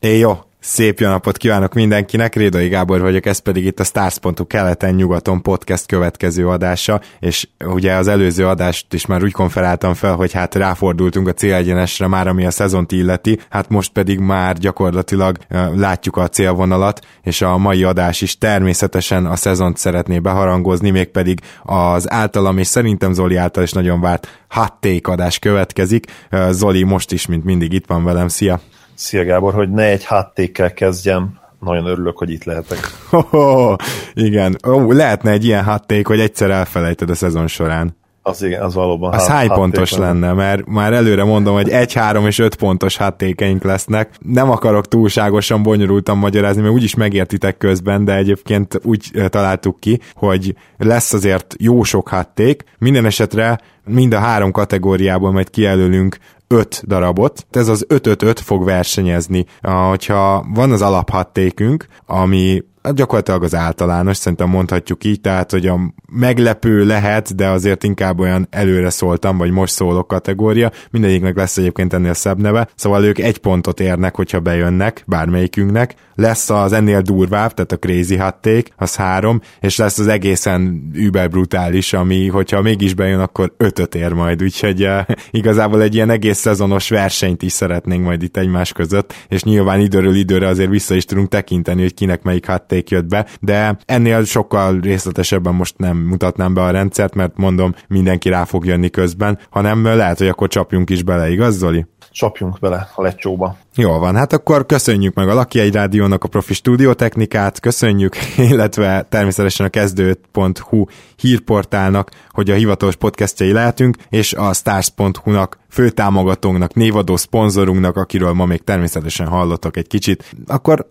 Jó, Szép jó napot kívánok mindenkinek, Rédai Gábor vagyok, ez pedig itt a Stars.hu keleten-nyugaton podcast következő adása, és ugye az előző adást is már úgy konferáltam fel, hogy hát ráfordultunk a célegyenesre már, ami a szezont illeti, hát most pedig már gyakorlatilag látjuk a célvonalat, és a mai adás is természetesen a szezont szeretné beharangozni, mégpedig az általam és szerintem Zoli által is nagyon várt hot take adás következik. Zoli most is, mint mindig itt van velem, szia! Szia Gábor, hogy ne egy háttékkel kezdjem, nagyon örülök, hogy itt lehetek. Oh, igen, oh, lehetne egy ilyen hátték, hogy egyszer elfelejted a szezon során. Az igen, az valóban. Az hány pontos lenne, lenne, mert már előre mondom, hogy egy, három és öt pontos háttékeink lesznek. Nem akarok túlságosan bonyolultan magyarázni, mert úgyis megértitek közben, de egyébként úgy találtuk ki, hogy lesz azért jó sok hátték. Minden esetre mind a három kategóriából majd kijelölünk öt darabot, ez az 5-5-5 fog versenyezni. Hogyha van az alaphattékünk, ami hát gyakorlatilag az általános, szerintem mondhatjuk így, tehát hogy a meglepő lehet, de azért inkább olyan előre szóltam, vagy most szólok kategória, mindegyiknek lesz egyébként ennél szebb neve, szóval ők egy pontot érnek, hogyha bejönnek, bármelyikünknek, lesz az ennél durvább, tehát a Crazy Hatték, az három, és lesz az egészen über brutális, ami, hogyha mégis bejön, akkor ötöt ér majd, úgyhogy uh, igazából egy ilyen egész szezonos versenyt is szeretnénk majd itt egymás között, és nyilván időről időre azért vissza is tudunk tekinteni, hogy kinek melyik hatték jött be, de ennél sokkal részletesebben most nem mutatnám be a rendszert, mert mondom, mindenki rá fog jönni közben, hanem lehet, hogy akkor csapjunk is bele, igaz Zoli? Csapjunk bele a lecsóba. Jól van, hát akkor köszönjük meg a Laki egy Rádiónak a profi stúdiótechnikát, köszönjük, illetve természetesen a kezdő.hu hírportálnak, hogy a hivatalos podcastjai lehetünk, és a stars.hu-nak főtámogatónknak, névadó szponzorunknak, akiről ma még természetesen hallottak egy kicsit. Akkor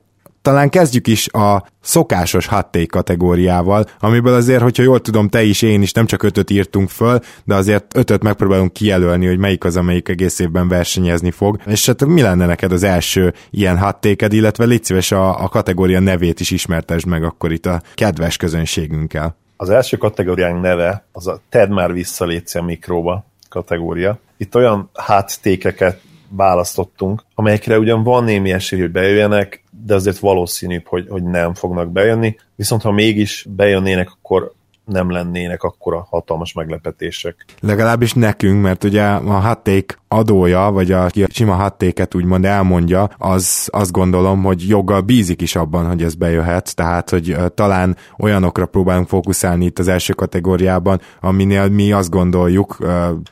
talán kezdjük is a szokásos hatték kategóriával, amiből azért, hogyha jól tudom, te is, én is nem csak ötöt írtunk föl, de azért ötöt megpróbálunk kijelölni, hogy melyik az, amelyik egész évben versenyezni fog. És hát mi lenne neked az első ilyen hattéked, illetve légy szíves a, a kategória nevét is ismertesd meg akkor itt a kedves közönségünkkel. Az első kategóriánk neve az a Ted már vissza a mikróba kategória. Itt olyan háttékeket választottunk, amelyekre ugyan van némi esély, hogy bejöjjenek, de azért valószínűbb, hogy, hogy nem fognak bejönni. Viszont ha mégis bejönnének, akkor nem lennének akkora hatalmas meglepetések. Legalábbis nekünk, mert ugye a hatték adója, vagy a, aki a sima hattéket úgymond elmondja, az azt gondolom, hogy joggal bízik is abban, hogy ez bejöhet, tehát, hogy talán olyanokra próbálunk fókuszálni itt az első kategóriában, aminél mi azt gondoljuk,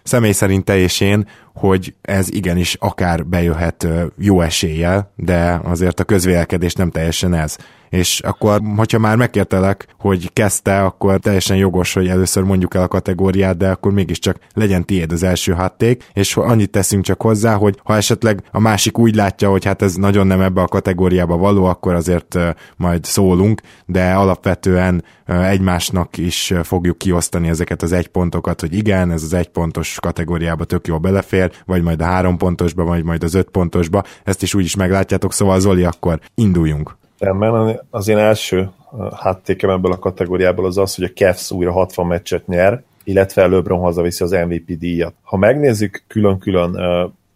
személy szerint te és én, hogy ez igenis akár bejöhet jó eséllyel, de azért a közvélekedés nem teljesen ez. És akkor, hogyha már megkértelek, hogy kezdte, akkor teljesen jogos, hogy először mondjuk el a kategóriát, de akkor mégiscsak legyen tiéd az első hatték, és annyit teszünk csak hozzá, hogy ha esetleg a másik úgy látja, hogy hát ez nagyon nem ebbe a kategóriába való, akkor azért majd szólunk, de alapvetően egymásnak is fogjuk kiosztani ezeket az egy pontokat, hogy igen, ez az egy kategóriába tök jól belefér, vagy majd a három pontosba, vagy majd az öt pontosba, ezt is úgy is meglátjátok, szóval Zoli, akkor induljunk. Rendben, az én első háttékem ebből a kategóriából az az, hogy a Cavs újra 60 meccset nyer, illetve LeBron hazaviszi az MVP díjat. Ha megnézzük külön-külön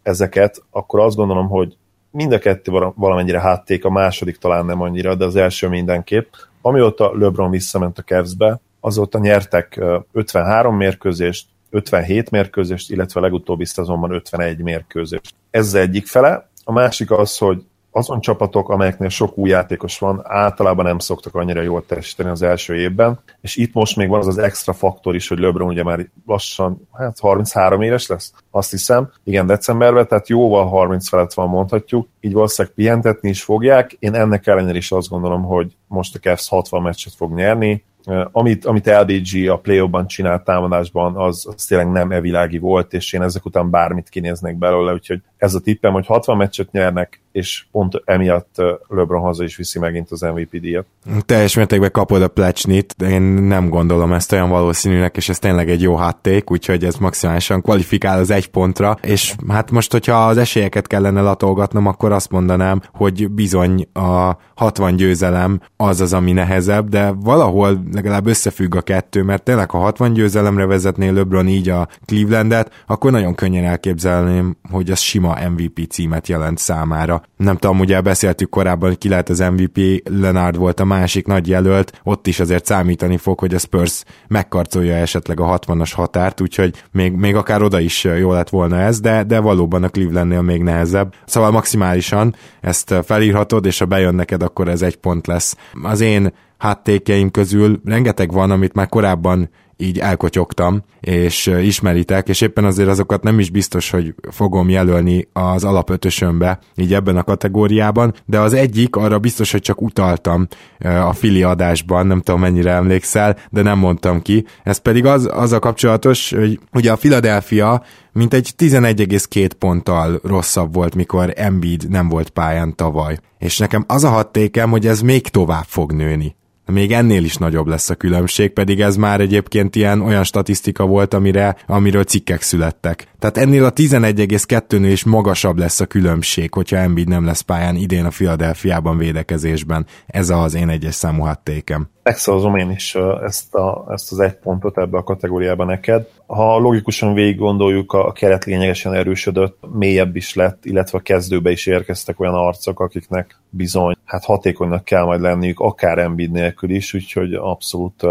ezeket, akkor azt gondolom, hogy mind a kettő valamennyire hátték, a második talán nem annyira, de az első mindenképp. Amióta LeBron visszament a Cavsbe, azóta nyertek 53 mérkőzést, 57 mérkőzést, illetve legutóbbi szezonban 51 mérkőzést. Ez egyik fele. A másik az, hogy azon csapatok, amelyeknél sok új játékos van, általában nem szoktak annyira jól teljesíteni az első évben, és itt most még van az az extra faktor is, hogy LeBron ugye már lassan, hát 33 éves lesz, azt hiszem, igen, decemberben, tehát jóval 30 felett van mondhatjuk, így valószínűleg pihentetni is fogják. Én ennek ellenére is azt gondolom, hogy most a Cavs 60 meccset fog nyerni, amit, amit LBG a play csinált támadásban, az, az tényleg nem evilági volt, és én ezek után bármit kinéznek belőle, úgyhogy ez a tippem, hogy 60 meccset nyernek, és pont emiatt LeBron haza is viszi megint az MVP díjat. Teljes mértékben kapod a plecsnit, de én nem gondolom ezt olyan valószínűnek, és ez tényleg egy jó hátték, úgyhogy ez maximálisan kvalifikál az egy pontra, és hát most, hogyha az esélyeket kellene latolgatnom, akkor azt mondanám, hogy bizony a 60 győzelem az az, ami nehezebb, de valahol legalább összefügg a kettő, mert tényleg ha 60 győzelemre vezetné LeBron így a Clevelandet, akkor nagyon könnyen elképzelném, hogy ez sima MVP címet jelent számára. Nem tudom, ugye beszéltük korábban, hogy ki lehet az MVP, Leonard volt a másik nagy jelölt, ott is azért számítani fog, hogy a Spurs megkarcolja esetleg a 60-as határt, úgyhogy még, még akár oda is jó lett volna ez, de, de valóban a Clevelandnél még nehezebb. Szóval maximálisan ezt felírhatod, és ha bejön neked, akkor ez egy pont lesz. Az én háttékeim közül rengeteg van, amit már korábban így elkotyogtam, és ismeritek, és éppen azért azokat nem is biztos, hogy fogom jelölni az alapötösömbe, így ebben a kategóriában, de az egyik, arra biztos, hogy csak utaltam a fili adásban, nem tudom mennyire emlékszel, de nem mondtam ki. Ez pedig az, az a kapcsolatos, hogy ugye a Philadelphia mint egy 11,2 ponttal rosszabb volt, mikor Embiid nem volt pályán tavaly. És nekem az a hattékem, hogy ez még tovább fog nőni még ennél is nagyobb lesz a különbség, pedig ez már egyébként ilyen olyan statisztika volt, amire, amiről cikkek születtek. Tehát ennél a 11,2-nél is magasabb lesz a különbség, hogyha Embiid nem lesz pályán idén a Philadelphiában védekezésben. Ez az én egyes számú hattékem. Megszavazom én is ezt, a, ezt az egy pontot ebbe a kategóriába neked. Ha logikusan végig gondoljuk, a keret lényegesen erősödött, mélyebb is lett, illetve a kezdőbe is érkeztek olyan arcok, akiknek bizony hát hatékonynak kell majd lenniük, akár Embiid nélkül is, úgyhogy abszolút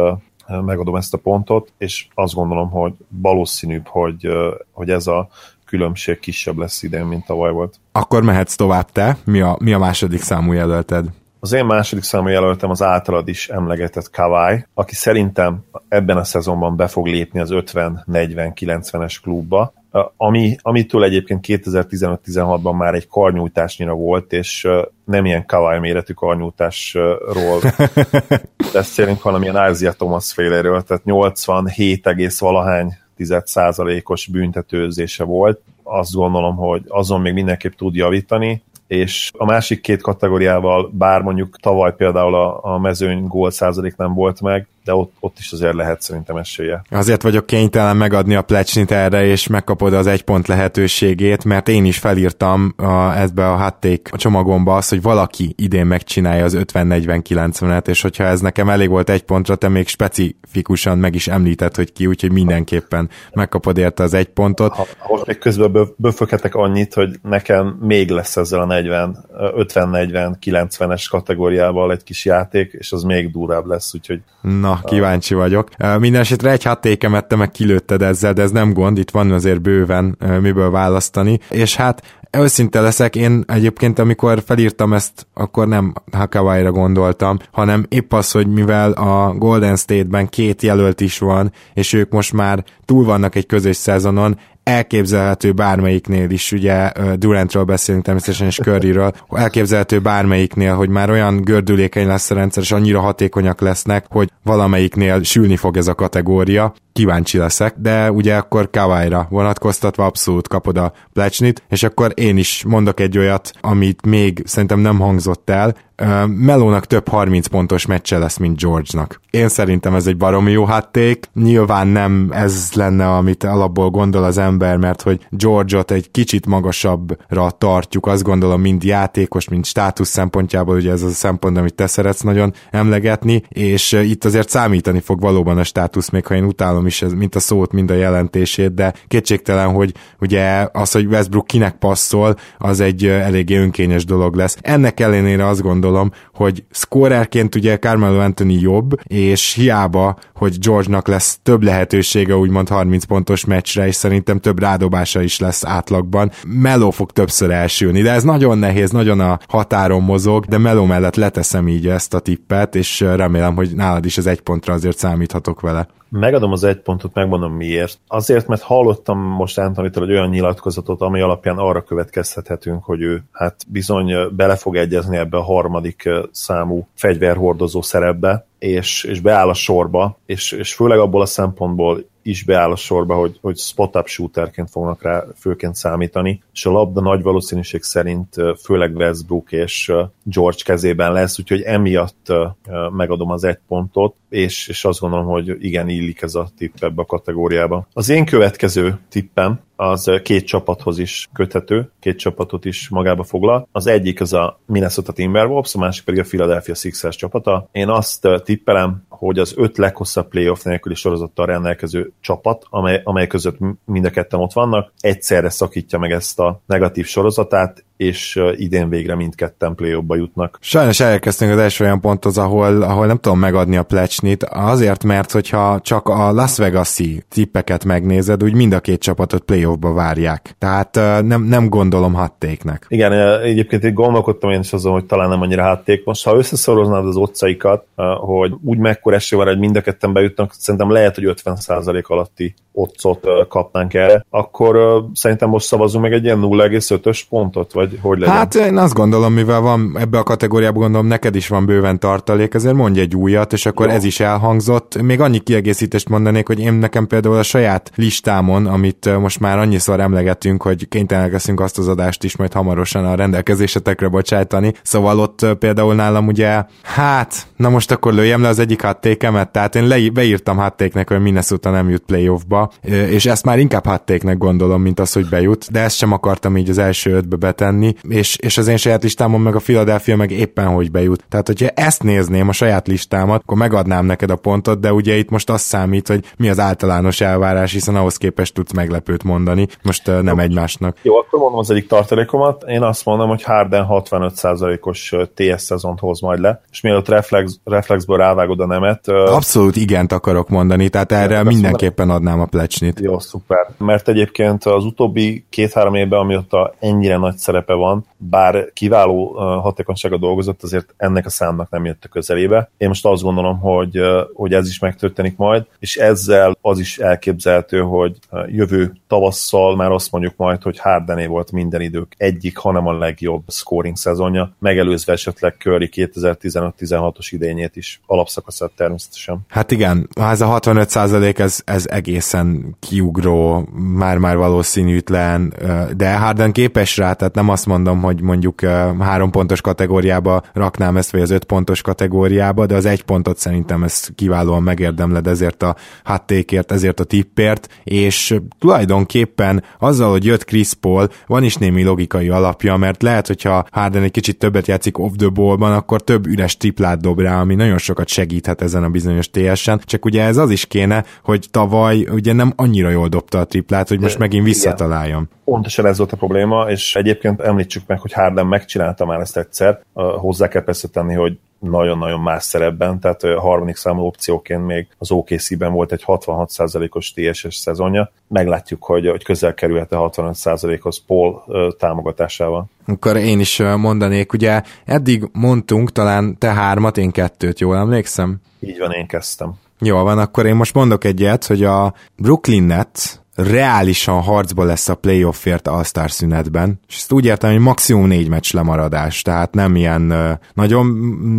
megadom ezt a pontot, és azt gondolom, hogy valószínűbb, hogy, hogy ez a különbség kisebb lesz idén, mint tavaly volt. Akkor mehetsz tovább te. Mi a, mi a második számú jelölted? Az én második számú jelöltem az általad is emlegetett Kawai, aki szerintem ebben a szezonban be fog lépni az 50-40-90-es klubba, ami, amitől egyébként 2015-16-ban már egy karnyújtásnyira volt, és nem ilyen Kawai méretű karnyújtásról beszélünk, hanem ilyen Isaiah Thomas féléről, tehát 87, valahány 10%-os büntetőzése volt. Azt gondolom, hogy azon még mindenképp tud javítani, és a másik két kategóriával, bár mondjuk tavaly például a, a mezőny gól százalék nem volt meg, de ott, ott is azért lehet szerintem esélye. Azért vagyok kénytelen megadni a plecsnit erre, és megkapod az egy pont lehetőségét, mert én is felírtam a, ebbe a hatték a csomagomba azt, hogy valaki idén megcsinálja az 50-40-90-et, és hogyha ez nekem elég volt egy pontra, te még specifikusan meg is említett, hogy ki, úgyhogy mindenképpen megkapod érte az egy pontot. Ha, ha még közben böföghetek annyit, hogy nekem még lesz ezzel a 40, 50-40-90-es kategóriával egy kis játék, és az még durább lesz, úgyhogy Na, kíváncsi vagyok. Minden esetre egy hattékemet te meg kilőtted ezzel, de ez nem gond, itt van azért bőven miből választani. És hát Őszinte leszek, én egyébként amikor felírtam ezt, akkor nem Hakawai-ra gondoltam, hanem épp az, hogy mivel a Golden State-ben két jelölt is van, és ők most már túl vannak egy közös szezonon, elképzelhető bármelyiknél is, ugye Durantról beszélünk természetesen, és Curryről, elképzelhető bármelyiknél, hogy már olyan gördülékeny lesz a rendszer, és annyira hatékonyak lesznek, hogy valamelyiknél sülni fog ez a kategória, kíváncsi leszek, de ugye akkor Kawaii-ra vonatkoztatva abszolút kapod a plecsnit, és akkor én is mondok egy olyat, amit még szerintem nem hangzott el, Melónak több 30 pontos meccse lesz, mint George-nak. Én szerintem ez egy baromi jó hátték. Nyilván nem ez lenne, amit alapból gondol az ember, mert hogy George-ot egy kicsit magasabbra tartjuk, azt gondolom, mind játékos, mind státusz szempontjából, ugye ez az a szempont, amit te szeretsz nagyon emlegetni, és itt azért számítani fog valóban a státusz, még ha én utálom is, ez, mint a szót, mind a jelentését, de kétségtelen, hogy ugye az, hogy Westbrook kinek passzol, az egy eléggé önkényes dolog lesz. Ennek ellenére azt gondolom, hogy scorerként ugye Carmelo Anthony jobb, és hiába, hogy George-nak lesz több lehetősége úgymond 30 pontos meccsre, és szerintem több rádobása is lesz átlagban. Melo fog többször elsülni, de ez nagyon nehéz, nagyon a határon mozog, de Melo mellett leteszem így ezt a tippet, és remélem, hogy nálad is az egy pontra azért számíthatok vele. Megadom az egy pontot, megmondom miért. Azért, mert hallottam most Antonitól egy olyan nyilatkozatot, ami alapján arra következtethetünk, hogy ő hát bizony bele fog egyezni ebbe a harmadik számú fegyverhordozó szerepbe, és, és beáll a sorba, és, és főleg abból a szempontból is beáll a sorba, hogy, hogy spot-up shooterként fognak rá főként számítani, és a labda nagy valószínűség szerint főleg Westbrook és George kezében lesz, úgyhogy emiatt megadom az egy pontot, és, és azt gondolom, hogy igen, illik ez a tipp ebbe a kategóriába. Az én következő tippem az két csapathoz is köthető, két csapatot is magába foglal. Az egyik az a Minnesota Timberwolves, a másik pedig a Philadelphia Sixers csapata. Én azt tippelem, hogy az öt leghosszabb playoff nélküli sorozattal rendelkező csapat, amely, amely között mind a ketten ott vannak, egyszerre szakítja meg ezt a negatív sorozatát, és idén végre mindketten play jutnak. Sajnos elérkeztünk az első olyan ponthoz, ahol, ahol nem tudom megadni a plecsnit, azért, mert hogyha csak a Las Vegas-i tippeket megnézed, úgy mind a két csapatot playoffba várják. Tehát nem, nem gondolom hattéknek. Igen, egyébként én gondolkodtam én is azon, hogy talán nem annyira hatték. Most, ha összeszoroznád az otcaikat, hogy úgy mekkora esély van, hogy mind a ketten bejutnak, szerintem lehet, hogy 50% alatti otcot kapnánk el, akkor szerintem most szavazunk meg egy ilyen 0,5-ös pontot, vagy hogy legyen? Hát én azt gondolom, mivel van ebbe a kategóriába gondolom, neked is van bőven tartalék, ezért mondj egy újat, és akkor Jó. ez is elhangzott. Még annyi kiegészítést mondanék, hogy én nekem például a saját listámon, amit most már annyiszor emlegetünk, hogy kénytelenek leszünk azt az adást is majd hamarosan a rendelkezésetekre bocsájtani. Szóval ott például nálam ugye, hát, na most akkor lőjem le az egyik hattékemet, tehát én le, beírtam hattéknek, hogy Minnesota nem jut playoffba, és ezt már inkább hattéknek gondolom, mint az, hogy bejut, de ezt sem akartam így az első ötbe betenni, és, és az én saját listámon meg a Philadelphia meg éppen hogy bejut. Tehát, hogyha ezt nézném, a saját listámat, akkor megadnám neked a pontot, de ugye itt most az számít, hogy mi az általános elvárás, hiszen ahhoz képest tudsz meglepőt mondani, most nem Jó. egymásnak. Jó, akkor mondom az egyik tartalékomat. Én azt mondom, hogy Harden 65%-os TS szezont hoz majd le, és mielőtt reflex, reflexből rávágod a nemet. Abszolút igent akarok mondani, tehát erre mindenképpen adnám a plecsnit. Jó, szuper. Mert egyébként az utóbbi két-három évben, amióta ennyire nagy szerepe van, bár kiváló hatékonysága dolgozott, azért ennek a számnak nem jött a közelébe. Én most azt gondolom, hogy, hogy ez is megtörténik majd, és ezzel az is elképzelhető, hogy jövő tavasszal már azt mondjuk majd, hogy Hardené volt minden idők egyik, hanem a legjobb scoring szezonja, megelőzve esetleg Curry 2015-16-os idényét is, alapszakaszát természetesen. Hát igen, ez a 65 ez, ez egészen kiugró, már-már valószínűtlen, de Harden képes rá, tehát nem azt mondom, hogy mondjuk három pontos kategóriába raknám ezt, vagy az öt pontos kategóriába, de az egy pontot szerintem ezt kiválóan megérdemled ezért a hattékért, ezért a tippért, és tulajdonképpen azzal, hogy jött Chris Paul, van is némi logikai alapja, mert lehet, hogyha Harden egy kicsit többet játszik off the ballban, akkor több üres triplát dob rá, ami nagyon sokat segíthet ezen a bizonyos TS-en, csak ugye ez az is kéne, hogy tavaly ugye nem annyira jól dobta a triplát, hogy most megint visszataláljon. Pontosan ez volt a probléma, és egyébként említsük meg, hogy Harden megcsinálta már ezt egyszer. Hozzá kell persze tenni, hogy nagyon-nagyon más szerepben, tehát a harmadik számú opcióként még az OKC-ben volt egy 66%-os TSS szezonja. Meglátjuk, hogy, hogy közel kerülhet a 65%-hoz Paul támogatásával. Akkor én is mondanék, ugye eddig mondtunk talán te hármat, én kettőt, jól emlékszem? Így van, én kezdtem. Jól van, akkor én most mondok egyet, hogy a Brooklyn Nets reálisan harcba lesz a playoffért All-Star szünetben, és ezt úgy értem, hogy maximum négy meccs lemaradás, tehát nem ilyen nagyon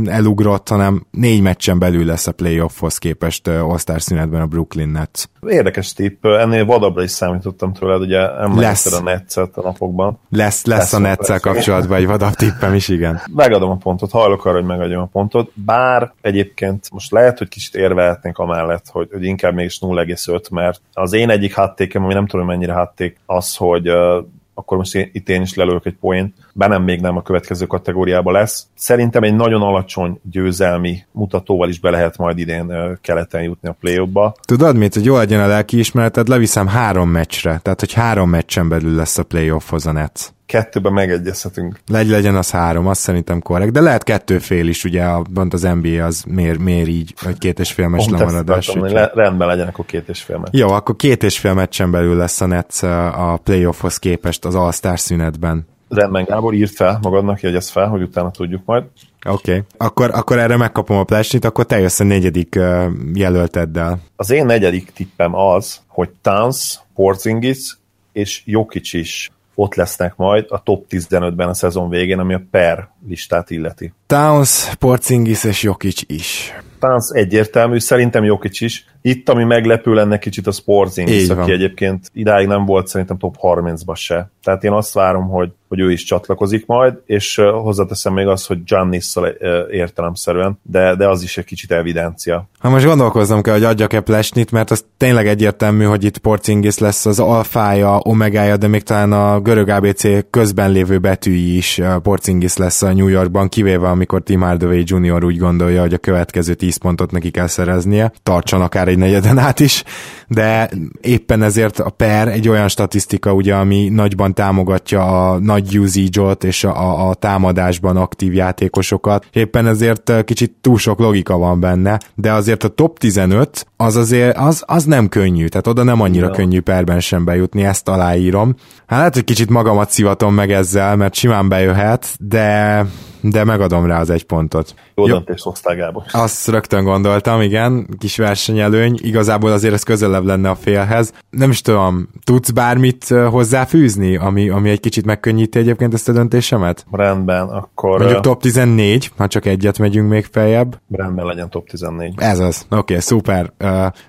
elugrott, hanem négy meccsen belül lesz a playoffhoz képest All-Star szünetben a Brooklyn Nets. Érdekes tipp, ennél vadabbra is számítottam tőled, ugye emlékszel a Netszet a napokban. Lesz, lesz, lesz a Netszel kapcsolatban egy vadabb tippem is, igen. Megadom a pontot, hajlok arra, hogy megadjam a pontot, bár egyébként most lehet, hogy kicsit érvehetnénk amellett, hogy, hogy inkább mégis 0,5, mert az én egyik hattékem, ami nem tudom, mennyire hatték, az, hogy uh, akkor most én, itt én is lelők egy point, bár nem még nem a következő kategóriába lesz. Szerintem egy nagyon alacsony győzelmi mutatóval is be lehet majd idén keleten jutni a play ba Tudod mit, hogy jó legyen a lelkiismereted, leviszem három meccsre, tehát hogy három meccsen belül lesz a playoffhoz a Nets kettőben megegyezhetünk. Legy legyen az három, azt szerintem korrekt, de lehet kettő fél is, ugye a, pont az NBA az miért, miért így, vagy két és fél meccs lemaradás. Úgy, le, rendben legyen akkor két és fél meccs. Jó, akkor két és fél meccsen belül lesz a Nets a playoffhoz képest az All-Star szünetben. Rendben, Gábor, írt fel magadnak, jegyez fel, hogy utána tudjuk majd. Oké, okay. akkor, akkor erre megkapom a plásnit, akkor te jössz a negyedik uh, jelölteddel. Az én negyedik tippem az, hogy Towns, Porzingis és Jokic is ott lesznek majd a top 15-ben a szezon végén, ami a per listát illeti. Towns, Porzingis és Jokic is. Towns egyértelmű, szerintem Jokic is, Itt, ami meglepő lenne kicsit a Sporting, aki egyébként idáig nem volt szerintem top 30-ba se. Tehát én azt várom, hogy hogy ő is csatlakozik majd, és hozzáteszem még azt, hogy Giannisszal értelemszerűen, de, de az is egy kicsit evidencia. Ha most gondolkoznom kell, hogy adjak-e Plesnit, mert az tényleg egyértelmű, hogy itt Porzingis lesz az alfája, omegája, de még talán a görög ABC közben lévő betűi is Porzingis lesz a New Yorkban, kivéve amikor Tim Hardaway Jr. úgy gondolja, hogy a következő 10 pontot neki kell szereznie, tartson akár egy negyeden át is, de éppen ezért a per egy olyan statisztika, ugye, ami nagyban támogatja a nagy usage-ot és a, a támadásban aktív játékosokat, éppen ezért kicsit túl sok logika van benne, de azért a top 15 az azért, az, az nem könnyű, tehát oda nem annyira ja. könnyű perben sem bejutni, ezt aláírom. Hát lehet, hogy kicsit magamat szivatom meg ezzel, mert simán bejöhet, de de megadom rá az egy pontot. Jó, Jó döntést hoztál, Gábor. Azt rögtön gondoltam, igen, kis versenyelőny, igazából azért ez közelebb lenne a félhez. Nem is tudom, tudsz bármit hozzáfűzni, ami, ami egy kicsit megkönnyíti egyébként ezt a döntésemet? Rendben, akkor... Mondjuk top 14, ha csak egyet megyünk még feljebb. Rendben legyen top 14. Ez az, oké, okay, szuper.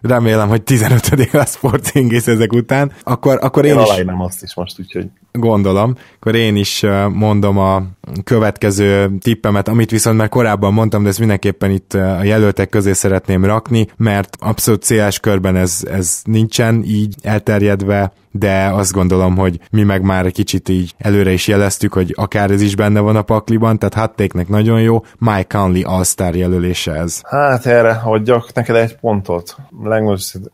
Remélem, hogy 15 a Sportingész ezek után. Akkor, akkor én, én is... azt is most, úgyhogy... Gondolom. Akkor én is mondom a következő tippemet, amit viszont már korábban mondtam, de ezt mindenképpen itt a jelöltek közé szeretném rakni, mert abszolút széles körben ez, ez nincsen így elterjedve, de azt gondolom, hogy mi meg már kicsit így előre is jeleztük, hogy akár ez is benne van a pakliban, tehát hattéknek nagyon jó, Mike Conley All-Star jelölése ez. Hát erre adjak neked egy pontot.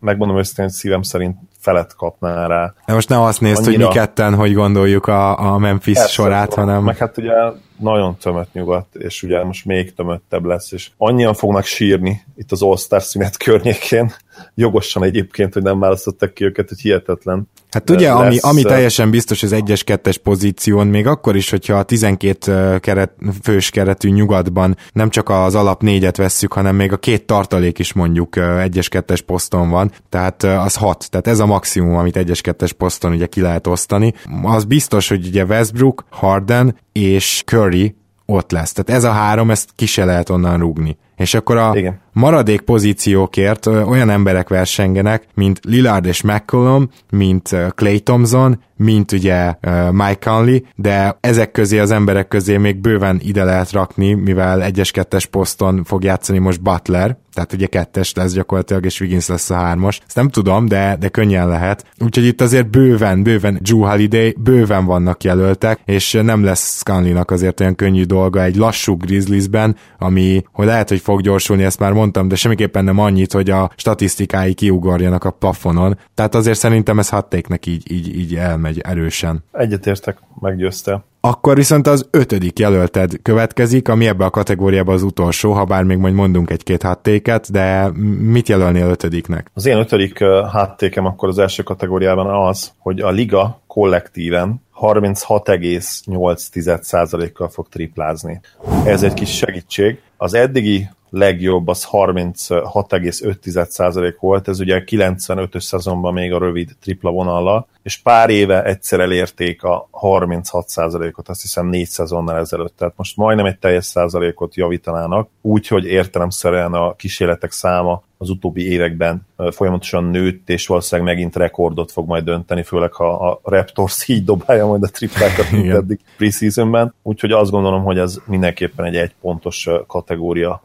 Megmondom őszintén, hogy szívem szerint felet kapná rá. De most nem azt nézd, Annyira... hogy mi ketten, hogy gondoljuk a, a Memphis Persze, sorát, hanem... Meg hát ugye nagyon tömött nyugat, és ugye most még tömöttebb lesz, és annyian fognak sírni itt az All-Star szünet környékén, jogosan egyébként, hogy nem választottak ki őket, hogy hihetetlen. Hát ugye, lesz, ami, ami teljesen biztos az egyes-kettes pozíción, még akkor is, hogyha a 12 keret, fős keretű nyugatban nem csak az alap négyet vesszük, hanem még a két tartalék is mondjuk egyes-kettes poszton van, tehát az hat, tehát ez a maximum, amit egyes-kettes poszton ugye ki lehet osztani. Az biztos, hogy ugye Westbrook, Harden és Curry ott lesz. Tehát ez a három, ezt ki se lehet onnan rúgni. És akkor a Igen. Maradék pozíciókért olyan emberek versengenek, mint Lillard és McCollum, mint Clay Thompson, mint ugye Mike Conley, de ezek közé az emberek közé még bőven ide lehet rakni, mivel egyes-kettes poszton fog játszani most Butler, tehát ugye kettes lesz gyakorlatilag, és Wiggins lesz a hármas. Ezt nem tudom, de, de könnyen lehet. Úgyhogy itt azért bőven, bőven Drew Holiday, bőven vannak jelöltek, és nem lesz Scanley-nak azért olyan könnyű dolga egy lassú Grizzliesben, ami, hogy lehet, hogy fog gyorsulni, ezt már mondtam, de semmiképpen nem annyit, hogy a statisztikái kiugorjanak a plafonon. Tehát azért szerintem ez hattéknek így, így, így elmegy erősen. Egyetértek, meggyőzte. Akkor viszont az ötödik jelölted következik, ami ebbe a kategóriába az utolsó, ha bár még majd mondunk egy-két hattéket, de mit jelölnél ötödiknek? Az én ötödik hattékem akkor az első kategóriában az, hogy a liga kollektíven 36,8%-kal fog triplázni. Ez egy kis segítség. Az eddigi legjobb az 36,5% volt, ez ugye 95-ös szezonban még a rövid tripla vonallal, és pár éve egyszer elérték a 36%-ot, azt hiszem négy szezonnal ezelőtt, tehát most majdnem egy teljes százalékot javítanának, úgyhogy értelemszerűen a kísérletek száma az utóbbi években folyamatosan nőtt, és valószínűleg megint rekordot fog majd dönteni, főleg ha a Raptors így dobálja majd a triplákat, mint eddig preseasonben. Úgyhogy azt gondolom, hogy ez mindenképpen egy egypontos kategória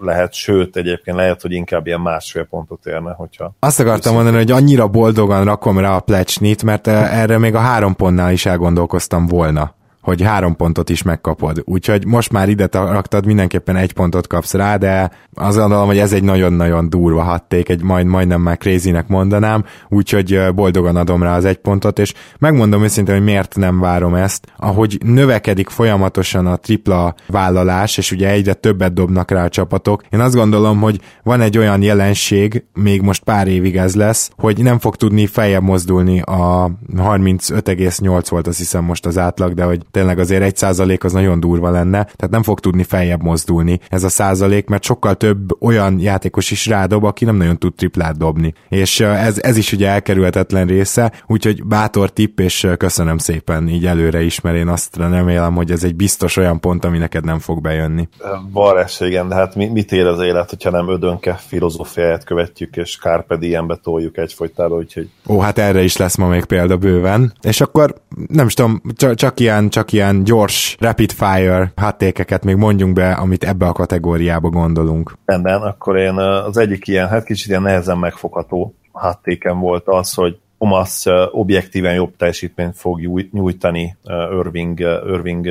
lehet, sőt egyébként lehet, hogy inkább ilyen másfél pontot érne, hogyha... Azt akartam mondani, hogy annyira boldogan rakom rá a plecsnit, mert erre még a három pontnál is elgondolkoztam volna hogy három pontot is megkapod. Úgyhogy most már ide raktad, mindenképpen egy pontot kapsz rá, de azt gondolom, hogy ez egy nagyon-nagyon durva hatték, egy majd, majdnem már crazynek mondanám, úgyhogy boldogan adom rá az egy pontot, és megmondom őszintén, hogy miért nem várom ezt. Ahogy növekedik folyamatosan a tripla vállalás, és ugye egyre többet dobnak rá a csapatok, én azt gondolom, hogy van egy olyan jelenség, még most pár évig ez lesz, hogy nem fog tudni feljebb mozdulni a 35,8 volt azt hiszem most az átlag, de hogy tényleg azért egy százalék az nagyon durva lenne, tehát nem fog tudni feljebb mozdulni ez a százalék, mert sokkal több olyan játékos is rádob, aki nem nagyon tud triplát dobni. És ez, ez is ugye elkerülhetetlen része, úgyhogy bátor tipp, és köszönöm szépen így előre is, mert én azt remélem, hogy ez egy biztos olyan pont, ami neked nem fog bejönni. Van igen, de hát mit ér az élet, hogyha nem ödönke filozófiáját követjük, és Carpe Diem-be toljuk egyfolytába, úgyhogy... Ó, hát erre is lesz ma még példa bőven. És akkor nem is tudom, csak, ilyen, csak ilyen gyors rapid fire hattékeket még mondjunk be, amit ebbe a kategóriába gondolunk. Rendben, akkor én az egyik ilyen, hát kicsit ilyen nehezen megfogható hattékem volt az, hogy Thomas objektíven jobb teljesítményt fog nyújtani Irving, Irving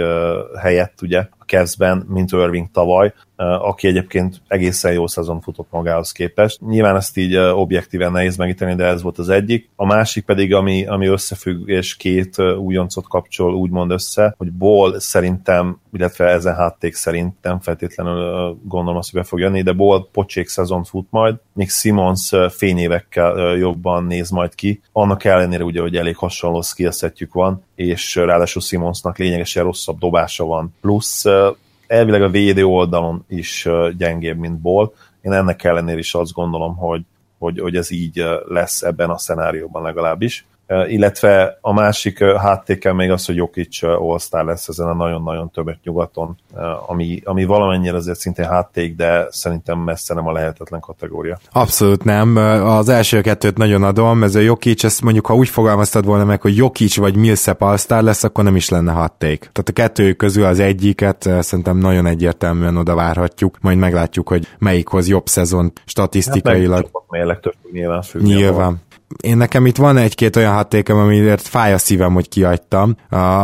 helyett, ugye, a Cavs-ben, mint Irving tavaly, aki egyébként egészen jó szezon futott magához képest. Nyilván ezt így objektíven nehéz megíteni, de ez volt az egyik. A másik pedig, ami, ami összefügg, és két újoncot kapcsol úgymond össze, hogy Ball szerintem, illetve ezen hátték szerint nem feltétlenül gondolom azt, hogy be fog jönni, de Ball pocsék szezon fut majd, míg Simons fényévekkel jobban néz majd ki. Annak ellenére ugye, hogy elég hasonló skillsetjük van, és ráadásul Simonsnak lényegesen rosszabb dobása van. Plusz elvileg a védő oldalon is gyengébb, mint Ball. Én ennek ellenére is azt gondolom, hogy, hogy, hogy ez így lesz ebben a szenárióban legalábbis illetve a másik háttéke még az, hogy Jokic all lesz ezen a nagyon-nagyon többet nyugaton, ami, ami valamennyire azért szintén hátték, de szerintem messze nem a lehetetlen kategória. Abszolút nem. Az első kettőt nagyon adom, ez a Jokic, ezt mondjuk, ha úgy fogalmaztad volna meg, hogy Jokic vagy Millsap all lesz, akkor nem is lenne hátték. Tehát a kettő közül az egyiket szerintem nagyon egyértelműen oda várhatjuk, majd meglátjuk, hogy melyik hoz jobb szezon statisztikailag. Hát több nyilván függ. Nyilván én nekem itt van egy-két olyan hatékem, amiért fáj a szívem, hogy kiadtam.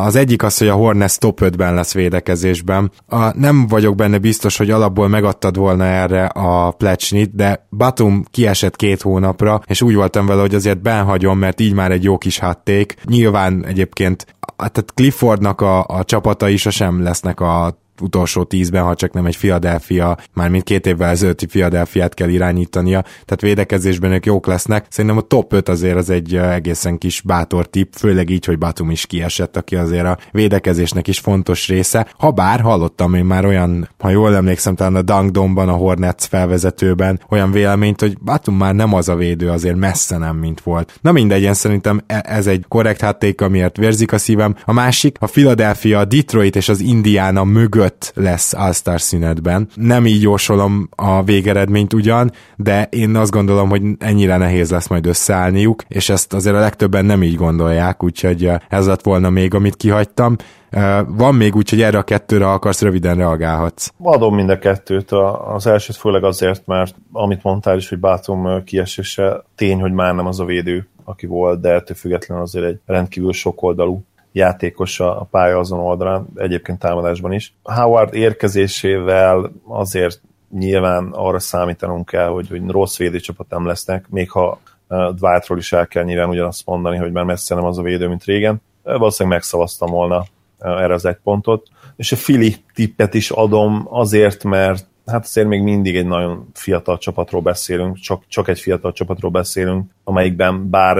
Az egyik az, hogy a Hornets top 5-ben lesz védekezésben. A, nem vagyok benne biztos, hogy alapból megadtad volna erre a plecsnit, de Batum kiesett két hónapra, és úgy voltam vele, hogy azért benhagyom, mert így már egy jó kis hatték. Nyilván egyébként tehát Cliffordnak a, a csapatai sosem lesznek a utolsó tízben, ha csak nem egy Philadelphia, már mint két évvel ezelőtti Philadelphiát kell irányítania, tehát védekezésben ők jók lesznek. Szerintem a top 5 azért az egy egészen kis bátor tip, főleg így, hogy Batum is kiesett, aki azért a védekezésnek is fontos része. Ha bár hallottam én már olyan, ha jól emlékszem, talán a Dunk a Hornets felvezetőben olyan véleményt, hogy Batum már nem az a védő, azért messze nem, mint volt. Na mindegy, én szerintem e- ez egy korrekt hátték, amiért vérzik a szívem. A másik, a Philadelphia, a Detroit és az Indiana mögött öt lesz All-Star szünetben. Nem így jósolom a végeredményt ugyan, de én azt gondolom, hogy ennyire nehéz lesz majd összeállniuk, és ezt azért a legtöbben nem így gondolják, úgyhogy ez lett volna még, amit kihagytam. Van még úgy, hogy erre a kettőre akarsz, röviden reagálhatsz. Adom mind a kettőt. Az elsőt főleg azért, mert amit mondtál is, hogy Bátum kiesése, tény, hogy már nem az a védő, aki volt, de ettől függetlenül azért egy rendkívül sokoldalú játékos a pálya azon oldalán, egyébként támadásban is. Howard érkezésével azért nyilván arra számítanunk kell, hogy, hogy rossz védőcsapat nem lesznek, még ha Dwightról is el kell nyilván ugyanazt mondani, hogy már messze nem az a védő, mint régen. Valószínűleg megszavaztam volna erre az egy pontot. És a Fili tippet is adom azért, mert hát azért még mindig egy nagyon fiatal csapatról beszélünk, csak, csak egy fiatal csapatról beszélünk, amelyikben bár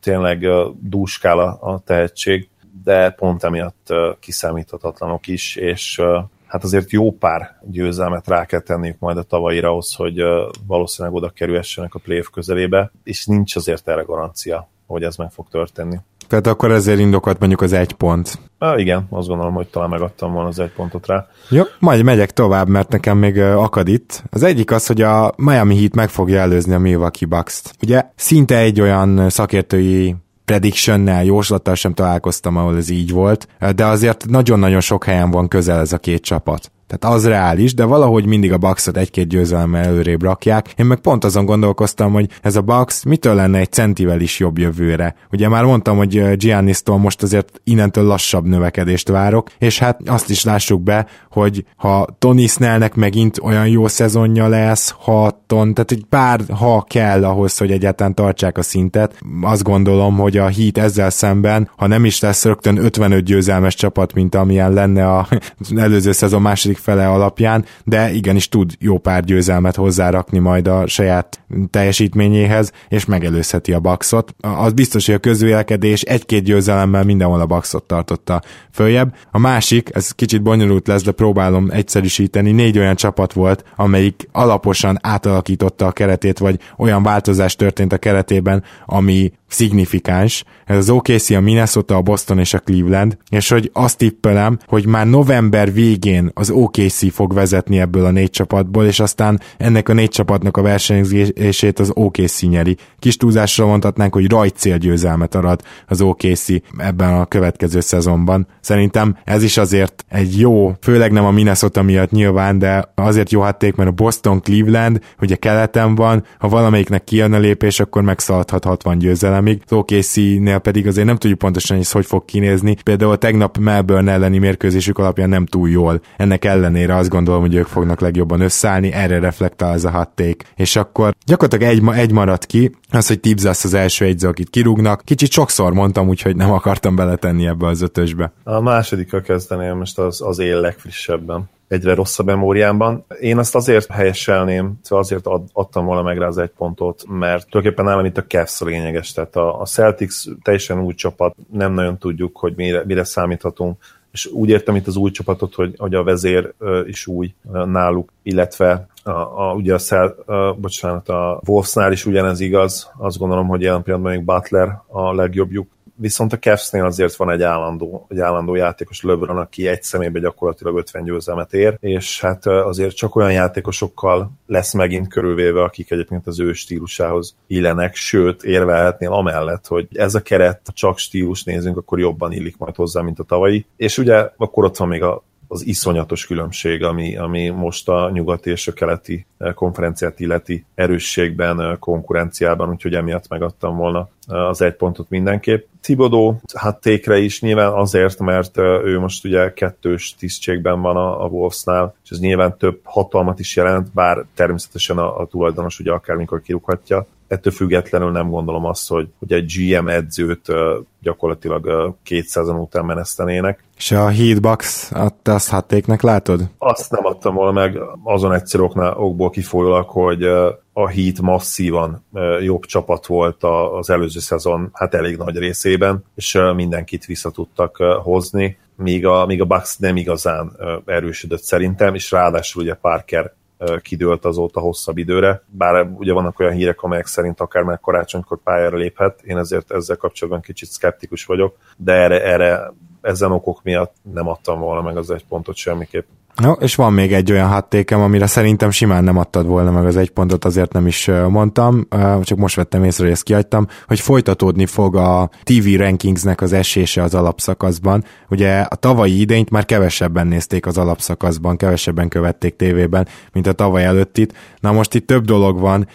tényleg dúskál a, a tehetség, de pont emiatt kiszámíthatatlanok is, és hát azért jó pár győzelmet rá kell tenniük majd a tavaira ahhoz, hogy valószínűleg oda kerülhessenek a playoff közelébe, és nincs azért erre garancia, hogy ez meg fog történni. Tehát akkor ezért indokolt mondjuk az egy pont. Ah, igen, azt gondolom, hogy talán megadtam volna az egy pontot rá. Jó, majd megyek tovább, mert nekem még akad itt. Az egyik az, hogy a Miami Heat meg fogja előzni a Milwaukee Bucks-t. Ugye szinte egy olyan szakértői predictionnel, jóslattal sem találkoztam, ahol ez így volt, de azért nagyon-nagyon sok helyen van közel ez a két csapat. Tehát az reális, de valahogy mindig a Bucksot egy-két győzelemmel előrébb rakják. Én meg pont azon gondolkoztam, hogy ez a Bucks mitől lenne egy centivel is jobb jövőre. Ugye már mondtam, hogy Giannis-tól most azért innentől lassabb növekedést várok, és hát azt is lássuk be, hogy ha Tony Snellnek megint olyan jó szezonja lesz, ha ton, tehát egy pár ha kell ahhoz, hogy egyáltalán tartsák a szintet, azt gondolom, hogy a Heat ezzel szemben, ha nem is lesz rögtön 55 győzelmes csapat, mint amilyen lenne az előző szezon második fele alapján, de igenis tud jó pár győzelmet hozzárakni majd a saját teljesítményéhez, és megelőzheti a Baxot. Az biztos, hogy a közvélekedés egy-két győzelemmel mindenhol a Baxot tartotta följebb. A másik, ez kicsit bonyolult lesz, de próbálom egyszerűsíteni, négy olyan csapat volt, amelyik alaposan átalakította a keretét, vagy olyan változás történt a keretében, ami szignifikáns. Ez az OKC, a Minnesota, a Boston és a Cleveland, és hogy azt tippelem, hogy már november végén az OKC fog vezetni ebből a négy csapatból, és aztán ennek a négy csapatnak a versenyzését az OKC nyeri. Kis túlzásra mondhatnánk, hogy rajtcélgyőzelmet arat az OKC ebben a következő szezonban. Szerintem ez is azért egy jó, főleg nem a Minnesota miatt nyilván, de azért jó hatték, mert a Boston Cleveland, ugye keleten van, ha valamelyiknek kijön a lépés, akkor megszaladhat 60 győzelemig. Az OKC-nél pedig azért nem tudjuk pontosan, hogy ez hogy fog kinézni. Például tegnap Melbourne elleni mérkőzésük alapján nem túl jól. Ennek ellenére azt gondolom, hogy ők fognak legjobban összeállni, erre reflektál ez a hatték. És akkor gyakorlatilag egy, egy maradt ki, az, hogy Tibbs lesz az első egyző, akit kirúgnak. Kicsit sokszor mondtam, úgyhogy nem akartam beletenni ebbe az ötösbe. A másodikkal kezdeném most az, az él legfrissebben egyre rosszabb memóriámban. Én azt azért helyeselném, szóval azért ad, adtam volna meg rá az egy pontot, mert tulajdonképpen nálam itt a Cavs a lényeges, tehát a, a Celtics teljesen új csapat, nem nagyon tudjuk, hogy mire, mire számíthatunk, és úgy értem itt az új csapatot, hogy, hogy a vezér is új náluk, illetve a, a, ugye a, Szel, a, bocsánat, a Wolfsnál is ugyanez igaz, azt gondolom, hogy jelen pillanatban még Butler a legjobbjuk, viszont a Cavs-nél azért van egy állandó, egy állandó játékos LeBron, aki egy személybe gyakorlatilag 50 győzelmet ér, és hát azért csak olyan játékosokkal lesz megint körülvéve, akik egyébként az ő stílusához illenek, sőt, érvelhetnél amellett, hogy ez a keret, csak stílus nézünk, akkor jobban illik majd hozzá, mint a tavalyi. És ugye akkor ott van még a az iszonyatos különbség, ami, ami most a nyugati és a keleti konferenciát illeti erősségben, konkurenciában, úgyhogy emiatt megadtam volna az egy pontot mindenképp. Tibodó hát tékre is nyilván azért, mert ő most ugye kettős tisztségben van a, a Wolvesnál, és ez nyilván több hatalmat is jelent, bár természetesen a, a tulajdonos ugye akármikor kirúghatja, ettől függetlenül nem gondolom azt, hogy, hogy egy GM edzőt gyakorlatilag 200 után menesztenének. És a Heatbox, te azt hattéknek látod? Azt nem adtam volna meg azon egyszerű okból kifolyólag, hogy a Heat masszívan jobb csapat volt az előző szezon, hát elég nagy részében, és mindenkit vissza tudtak hozni, míg a, míg a Bucks nem igazán erősödött szerintem, és ráadásul ugye Parker kidőlt azóta hosszabb időre, bár ugye vannak olyan hírek, amelyek szerint akár már karácsonykor pályára léphet, én ezért ezzel kapcsolatban kicsit szkeptikus vagyok, de erre, erre ezen okok miatt nem adtam volna meg az egy pontot semmiképp. No, és van még egy olyan hattékem, amire szerintem simán nem adtad volna meg az egy pontot, azért nem is mondtam, csak most vettem észre, hogy ezt kiadtam, hogy folytatódni fog a TV rankingsnek az esése az alapszakaszban. Ugye a tavalyi idényt már kevesebben nézték az alapszakaszban, kevesebben követték tévében, mint a tavaly előttit. Na most itt több dolog van,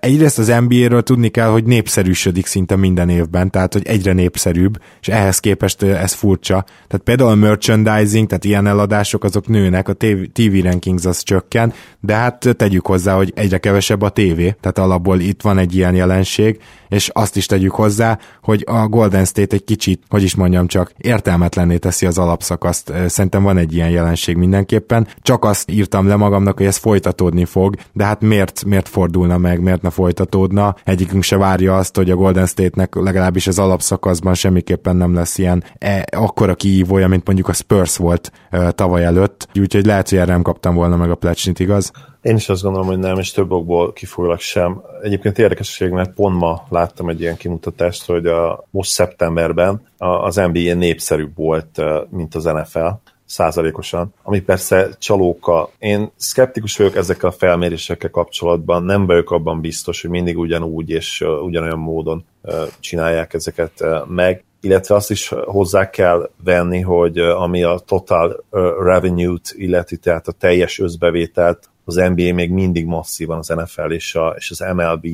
Egyrészt az NBA-ről tudni kell, hogy népszerűsödik szinte minden évben, tehát hogy egyre népszerűbb, és ehhez képest ez furcsa. Tehát például a merchandising, tehát ilyen eladások azok nőnek, a TV, TV rankings az csökken, de hát tegyük hozzá, hogy egyre kevesebb a tévé, tehát alapból itt van egy ilyen jelenség, és azt is tegyük hozzá, hogy a Golden State egy kicsit, hogy is mondjam csak, értelmetlenné teszi az alapszakaszt. Szerintem van egy ilyen jelenség mindenképpen. Csak azt írtam le magamnak, hogy ez folytatódni fog, de hát miért, miért fordulna meg, miért ne folytatódna? Egyikünk se várja azt, hogy a Golden State-nek legalábbis az alapszakaszban semmiképpen nem lesz ilyen e, akkora kiívója, mint mondjuk a Spurs volt e, tavaly előtt. Úgyhogy lehet, hogy erre nem kaptam volna meg a plecsnit, igaz? Én is azt gondolom, hogy nem, és több okból kifolyólag sem. Egyébként érdekesség, mert pont ma láttam egy ilyen kimutatást, hogy a, most szeptemberben az NBA népszerűbb volt, mint az NFL százalékosan, ami persze csalóka. Én szkeptikus vagyok ezekkel a felmérésekkel kapcsolatban, nem vagyok abban biztos, hogy mindig ugyanúgy és ugyanolyan módon csinálják ezeket meg illetve azt is hozzá kell venni, hogy ami a total revenue-t illeti, tehát a teljes összbevételt, az NBA még mindig masszívan az NFL és, a, és az MLB,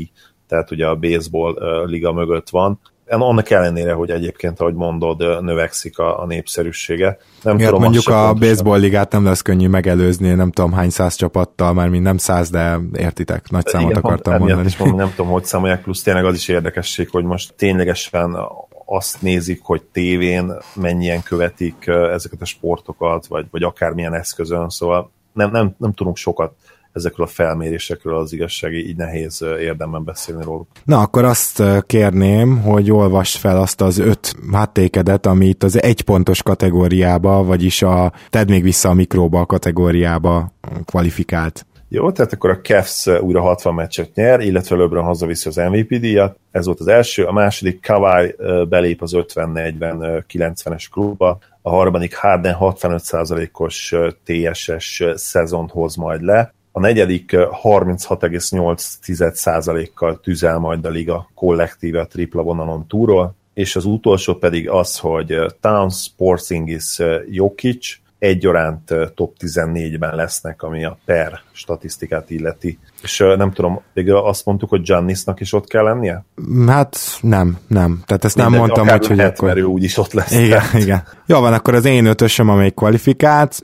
tehát ugye a baseball liga mögött van. Annak ellenére, hogy egyébként, ahogy mondod, növekszik a, a népszerűsége. Nem Igen, tudom, mondjuk a baseball ligát nem lesz könnyű megelőzni, nem tudom hány száz csapattal, már mind nem száz, de értitek, nagy számot Igen, akartam mondani. Is mondom, nem tudom, hogy számolják, plusz tényleg az is érdekesség, hogy most ténylegesen azt nézik, hogy tévén mennyien követik ezeket a sportokat, vagy, vagy akármilyen eszközön, szóval nem, nem, nem tudunk sokat ezekről a felmérésekről az igazság, így nehéz érdemben beszélni róluk. Na, akkor azt kérném, hogy olvast fel azt az öt háttékedet, amit az egypontos kategóriába, vagyis a tedd még vissza a mikróba kategóriába kvalifikált. Jó, tehát akkor a Cavs újra 60 meccset nyer, illetve LeBron hazaviszi az MVP díjat. Ez volt az első. A második Kawhi belép az 50-40-90-es klubba. A harmadik Harden 65%-os TSS szezont hoz majd le. A negyedik 36,8%-kal tüzel majd a liga kollektíve a tripla vonalon túról, és az utolsó pedig az, hogy Towns, Porzingis, Jokic egyaránt top 14-ben lesznek, ami a per statisztikát illeti. És nem tudom, végül azt mondtuk, hogy Giannisnak is ott kell lennie? Hát nem, nem. Tehát ezt Minden, nem mondtam, hogy, hogy akkor... Mert ő úgyis ott lesz. Igen, tehát. igen. Jó van, akkor az én ötösöm, amelyik kvalifikált.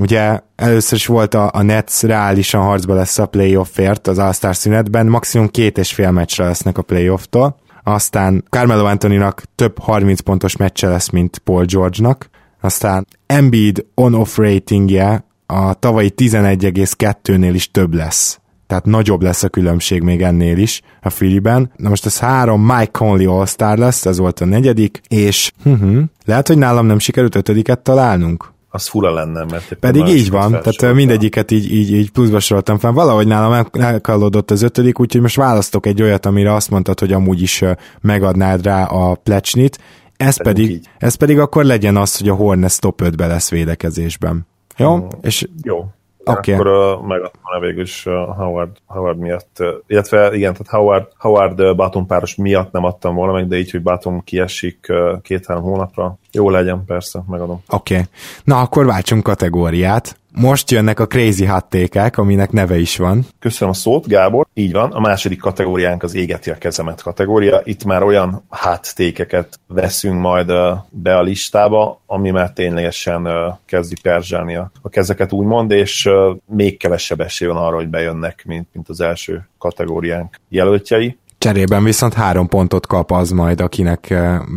Ugye először is volt a, a Nets reálisan harcba lesz a playoffért az All-Star szünetben, maximum két és fél meccsre lesznek a playofftól. Aztán Carmelo Anthonynak több 30 pontos meccse lesz, mint Paul George-nak. Aztán Embiid on-off ratingje a tavalyi 11,2-nél is több lesz. Tehát nagyobb lesz a különbség még ennél is a Filiben. Na most ez három Mike Conley All-Star lesz, ez volt a negyedik, és uh-huh, lehet, hogy nálam nem sikerült ötödiket találnunk az fura lenne, mert Pedig így van, tehát mindegyiket így, így, így pluszba soroltam fel. Valahogy nálam elkallódott az ötödik, úgyhogy most választok egy olyat, amire azt mondtad, hogy amúgy is megadnád rá a plecsnit, ez pedig, ez pedig akkor legyen az, hogy a Hornets top 5-be lesz védekezésben. Jó? Mm, és jó. Okay. Akkor uh, megadtam végül is uh, Howard, Howard miatt, uh, illetve igen, tehát Howard, Howard Baton páros miatt nem adtam volna meg, de így, hogy Baton kiesik két-három hónapra, jó legyen, persze, megadom. Oké. Okay. Na, akkor váltsunk kategóriát. Most jönnek a crazy hattékek, aminek neve is van. Köszönöm a szót, Gábor. Így van, a második kategóriánk az égeti a kezemet kategória. Itt már olyan háttékeket veszünk majd be a listába, ami már ténylegesen kezdi perzsálni a kezeket úgymond, és még kevesebb esély van arra, hogy bejönnek, mint, mint az első kategóriánk jelöltjei. Cserében viszont három pontot kap az majd, akinek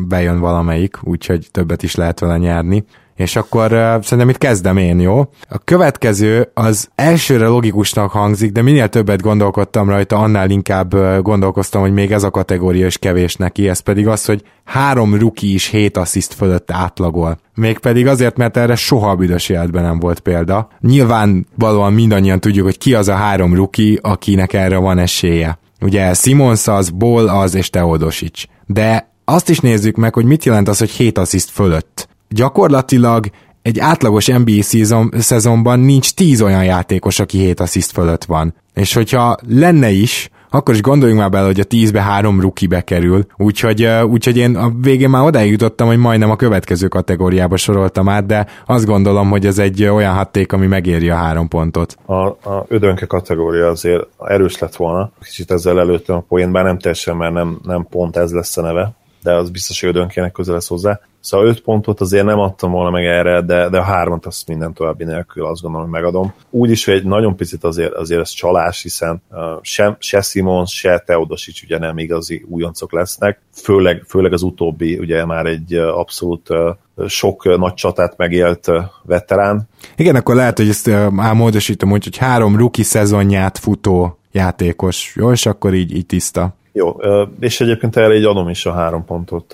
bejön valamelyik, úgyhogy többet is lehet vele nyerni. És akkor uh, szerintem itt kezdem én, jó? A következő az elsőre logikusnak hangzik, de minél többet gondolkodtam rajta, annál inkább uh, gondolkoztam, hogy még ez a kategória is kevés neki, ez pedig az, hogy három ruki is hét assziszt fölött átlagol. Mégpedig azért, mert erre soha a büdös életben nem volt példa. Nyilván valóan mindannyian tudjuk, hogy ki az a három ruki, akinek erre van esélye. Ugye Simons az, Ball az és Teodosic. De azt is nézzük meg, hogy mit jelent az, hogy 7 assziszt fölött gyakorlatilag egy átlagos NBA szezon, szezonban nincs tíz olyan játékos, aki 7 assziszt fölött van. És hogyha lenne is, akkor is gondoljunk már bele, hogy a 10-be három ruki bekerül, úgyhogy, úgyhogy én a végén már odáig jutottam, hogy majdnem a következő kategóriába soroltam át, de azt gondolom, hogy ez egy olyan hatték, ami megéri a három pontot. A, a ödönke kategória azért erős lett volna, kicsit ezzel előttem a poén, bár nem teljesen, mert nem, nem pont ez lesz a neve, de az biztos, hogy ödönkének közel lesz hozzá. Szóval 5 pontot azért nem adtam volna meg erre, de, de a hármat azt minden további nélkül azt gondolom, hogy megadom. Úgy is, hogy egy nagyon picit azért, azért ez csalás, hiszen uh, se, se Simons, se Teodosic ugye nem igazi újoncok lesznek, főleg, főleg az utóbbi ugye már egy uh, abszolút uh, sok nagy csatát megélt veterán. Igen, akkor lehet, hogy ezt uh, módosítom, hogy, három rookie szezonját futó játékos, jó, és akkor így, így tiszta. Jó, és egyébként erre így adom is a három pontot,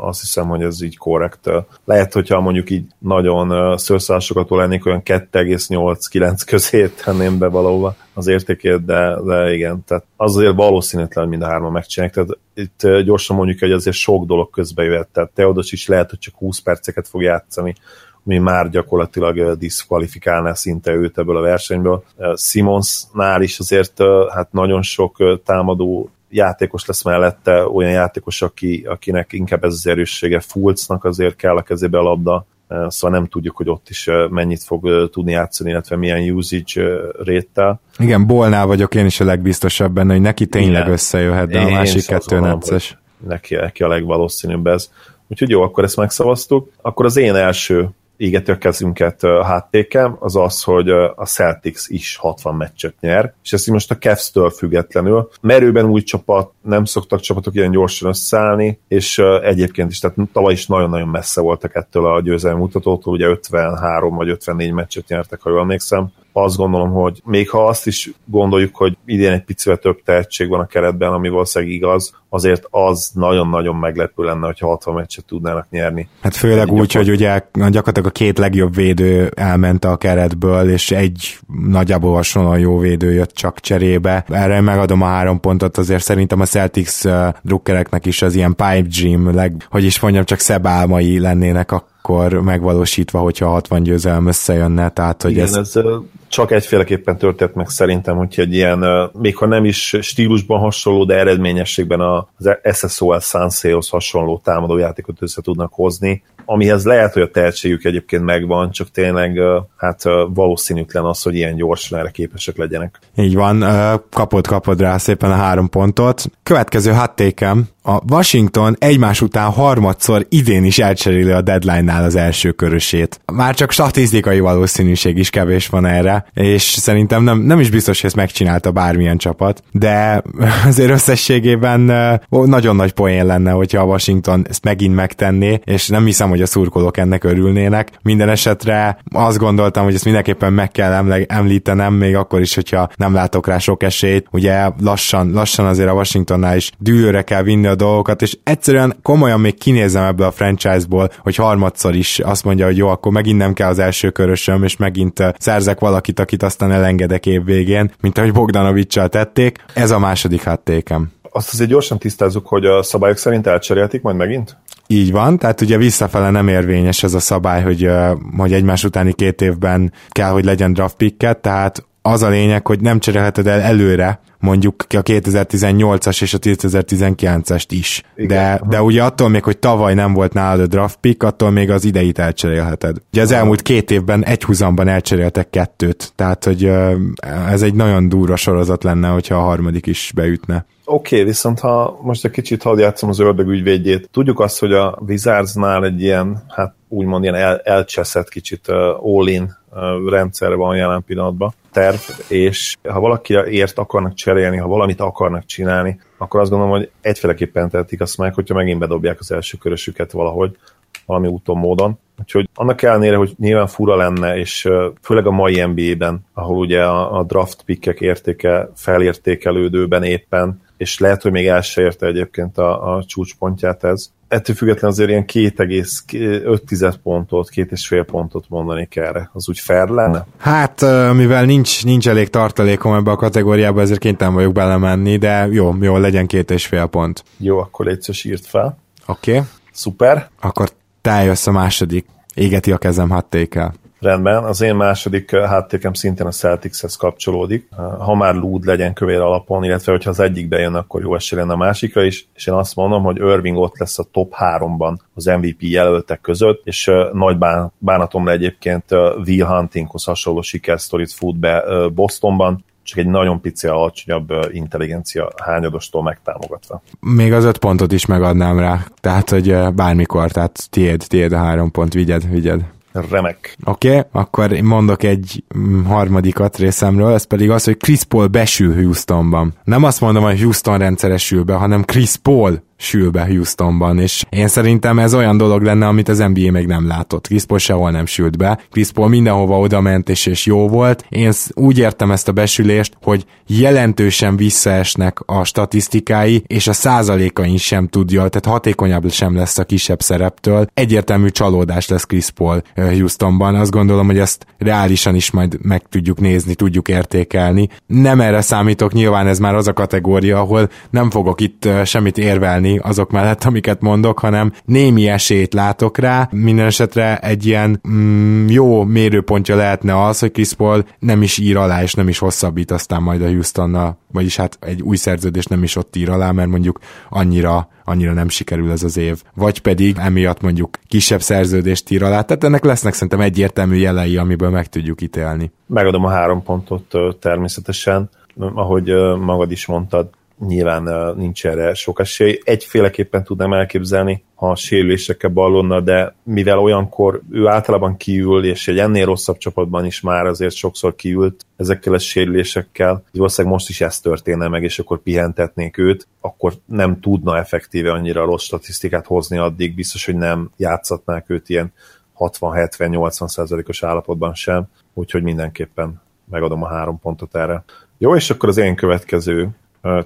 azt hiszem, hogy ez így korrekt. Lehet, hogyha mondjuk így nagyon szőrszásokat lennék, olyan 2,8-9 közé tenném be valahova az értékét, de, de igen, tehát az azért valószínűtlen, mind a hárman megcsinálják. Tehát itt gyorsan mondjuk, hogy azért sok dolog közbe jöhet. Tehát Teodos is lehet, hogy csak 20 perceket fog játszani, ami már gyakorlatilag diszkvalifikálná szinte őt ebből a versenyből. Simonsnál is azért hát nagyon sok támadó játékos lesz mellette, olyan játékos, aki, akinek inkább ez az erőssége, Fulcnak azért kell a kezébe a labda, eh, szóval nem tudjuk, hogy ott is eh, mennyit fog eh, tudni játszani, illetve milyen usage réttel. Igen, Bolnál vagyok én is a legbiztosabb benne, hogy neki tényleg Igen. összejöhet, de én a másik kettő Neki, neki a legvalószínűbb ez. Úgyhogy jó, akkor ezt megszavaztuk. Akkor az én első égeti a kezünket háttékem, az az, hogy a Celtics is 60 meccset nyer, és ezt most a Cavs-től függetlenül. Merőben új csapat, nem szoktak csapatok ilyen gyorsan összeállni, és egyébként is, tehát tavaly is nagyon-nagyon messze voltak ettől a győzelmi mutatótól, ugye 53 vagy 54 meccset nyertek, ha jól emlékszem, azt gondolom, hogy még ha azt is gondoljuk, hogy idén egy picivel több tehetség van a keretben, ami valószínűleg igaz, azért az nagyon-nagyon meglepő lenne, hogyha 60 meccset tudnának nyerni. Hát főleg úgy, hogy ugye gyakorlatilag a két legjobb védő elment a keretből, és egy nagyjából hasonlóan jó védő jött csak cserébe. Erre megadom a három pontot, azért szerintem a Celtics drukkereknek is az ilyen pipe dream, leg, hogy is mondjam, csak szebb álmai lennének a akkor megvalósítva, hogyha 60 győzelem összejönne, tehát hogy Igen, ez... ez csak egyféleképpen történt meg szerintem, hogy egy ilyen, még ha nem is stílusban hasonló, de eredményességben az SSOL Sanseos hasonló támadójátékot össze tudnak hozni, amihez lehet, hogy a tehetségük egyébként megvan, csak tényleg hát valószínűtlen az, hogy ilyen gyorsan erre képesek legyenek. Így van, kapod, kapod rá szépen a három pontot. Következő hattékem, a Washington egymás után harmadszor idén is elcseréli a deadline-nál az első körösét. Már csak statisztikai valószínűség is kevés van erre, és szerintem nem, nem is biztos, hogy ezt megcsinálta bármilyen csapat, de azért összességében nagyon nagy poén lenne, hogyha a Washington ezt megint megtenné, és nem hiszem, hogy a szurkolók ennek örülnének. Minden esetre azt gondoltam, hogy ezt mindenképpen meg kell említenem, még akkor is, hogyha nem látok rá sok esélyt. Ugye lassan, lassan azért a Washingtonnál is dűlőre kell vinni a dolgokat, és egyszerűen komolyan még kinézem ebből a franchise-ból, hogy harmadszor is azt mondja, hogy jó, akkor megint nem kell az első körösöm, és megint szerzek valakit, akit aztán elengedek év végén, mint ahogy Bogdanovicsal tették. Ez a második háttékem azt azért gyorsan tisztázzuk, hogy a szabályok szerint elcseréltik majd megint? Így van, tehát ugye visszafele nem érvényes ez a szabály, hogy, hogy egymás utáni két évben kell, hogy legyen draft picket, tehát az a lényeg, hogy nem cserélheted el előre mondjuk a 2018-as és a 2019-est is. Igen. De, de ugye attól még, hogy tavaly nem volt nálad a draft pick, attól még az ideit elcserélheted. Ugye az elmúlt két évben egy húzamban elcseréltek kettőt, tehát hogy ez egy nagyon durva sorozat lenne, hogyha a harmadik is beütne. Oké, okay, viszont ha most egy kicsit hadd játszom az ördög ügyvédjét, tudjuk azt, hogy a Wizardsnál egy ilyen, hát úgymond ilyen el, elcseszett kicsit uh, all-in rendszerre van jelen pillanatban terv, és ha valaki ért akarnak cserélni, ha valamit akarnak csinálni, akkor azt gondolom, hogy egyféleképpen tehetik azt meg, hogyha megint bedobják az első körösüket valahogy, valami úton, módon. Úgyhogy annak ellenére, hogy nyilván fura lenne, és főleg a mai NBA-ben, ahol ugye a draft pickek értéke felértékelődőben éppen, és lehet, hogy még el se érte egyébként a, a csúcspontját ez. Ettől függetlenül azért ilyen 2,5 pontot, két és fél pontot mondani erre. Az úgy fair lenne? Hát, mivel nincs, nincs elég tartalékom ebbe a kategóriába, ezért kénytelen vagyok belemenni, de jó, jó, legyen két és fél pont. Jó, akkor légy írt fel. Oké. Okay. Szuper. Akkor te a második. Égeti a kezem hattékel. Rendben, az én második háttékem szintén a Celticshez kapcsolódik. Ha már lúd legyen kövér alapon, illetve hogyha az egyik bejön, akkor jó esély lenne a másikra is, és én azt mondom, hogy Irving ott lesz a top 3-ban az MVP jelöltek között, és nagy bán, bánatomra egyébként Will Huntinghoz hasonló sikersztorit fut be Bostonban, csak egy nagyon pici alacsonyabb intelligencia hányadostól megtámogatva. Még az öt pontot is megadnám rá, tehát hogy bármikor, tehát tiéd, tiéd a három pont, vigyed, vigyed. Remek. Oké, okay, akkor mondok egy mm, harmadikat részemről, ez pedig az, hogy Chris Paul besül Houstonban. Nem azt mondom, hogy Houston rendszeresül be, hanem Chris Paul sül be Houstonban, és én szerintem ez olyan dolog lenne, amit az NBA még nem látott. Chris Paul sehol nem sült be, Chris Paul mindenhova oda ment, és, és jó volt. Én úgy értem ezt a besülést, hogy jelentősen visszaesnek a statisztikái, és a százalékain sem tudja, tehát hatékonyabb sem lesz a kisebb szereptől. Egyértelmű csalódás lesz Chris Paul Houstonban. Azt gondolom, hogy ezt reálisan is majd meg tudjuk nézni, tudjuk értékelni. Nem erre számítok, nyilván ez már az a kategória, ahol nem fogok itt semmit érvelni azok mellett, amiket mondok, hanem némi esélyt látok rá. Minden esetre egy ilyen mm, jó mérőpontja lehetne az, hogy Chris Paul nem is ír alá, és nem is hosszabbít aztán majd a Houstonnal, vagyis hát egy új szerződés nem is ott ír alá, mert mondjuk annyira annyira nem sikerül ez az év. Vagy pedig emiatt mondjuk kisebb szerződést ír alá. Tehát ennek lesznek szerintem egyértelmű jelei, amiből meg tudjuk ítélni. Megadom a három pontot természetesen, ahogy magad is mondtad, nyilván nincs erre sok esély. Egyféleképpen tudnám elképzelni, a sérülésekkel ballonna, de mivel olyankor ő általában kiül, és egy ennél rosszabb csapatban is már azért sokszor kiült ezekkel a sérülésekkel, valószínűleg most is ez történne meg, és akkor pihentetnék őt, akkor nem tudna effektíve annyira rossz statisztikát hozni addig, biztos, hogy nem játszatnák őt ilyen 60-70-80 százalékos állapotban sem, úgyhogy mindenképpen megadom a három pontot erre. Jó, és akkor az én következő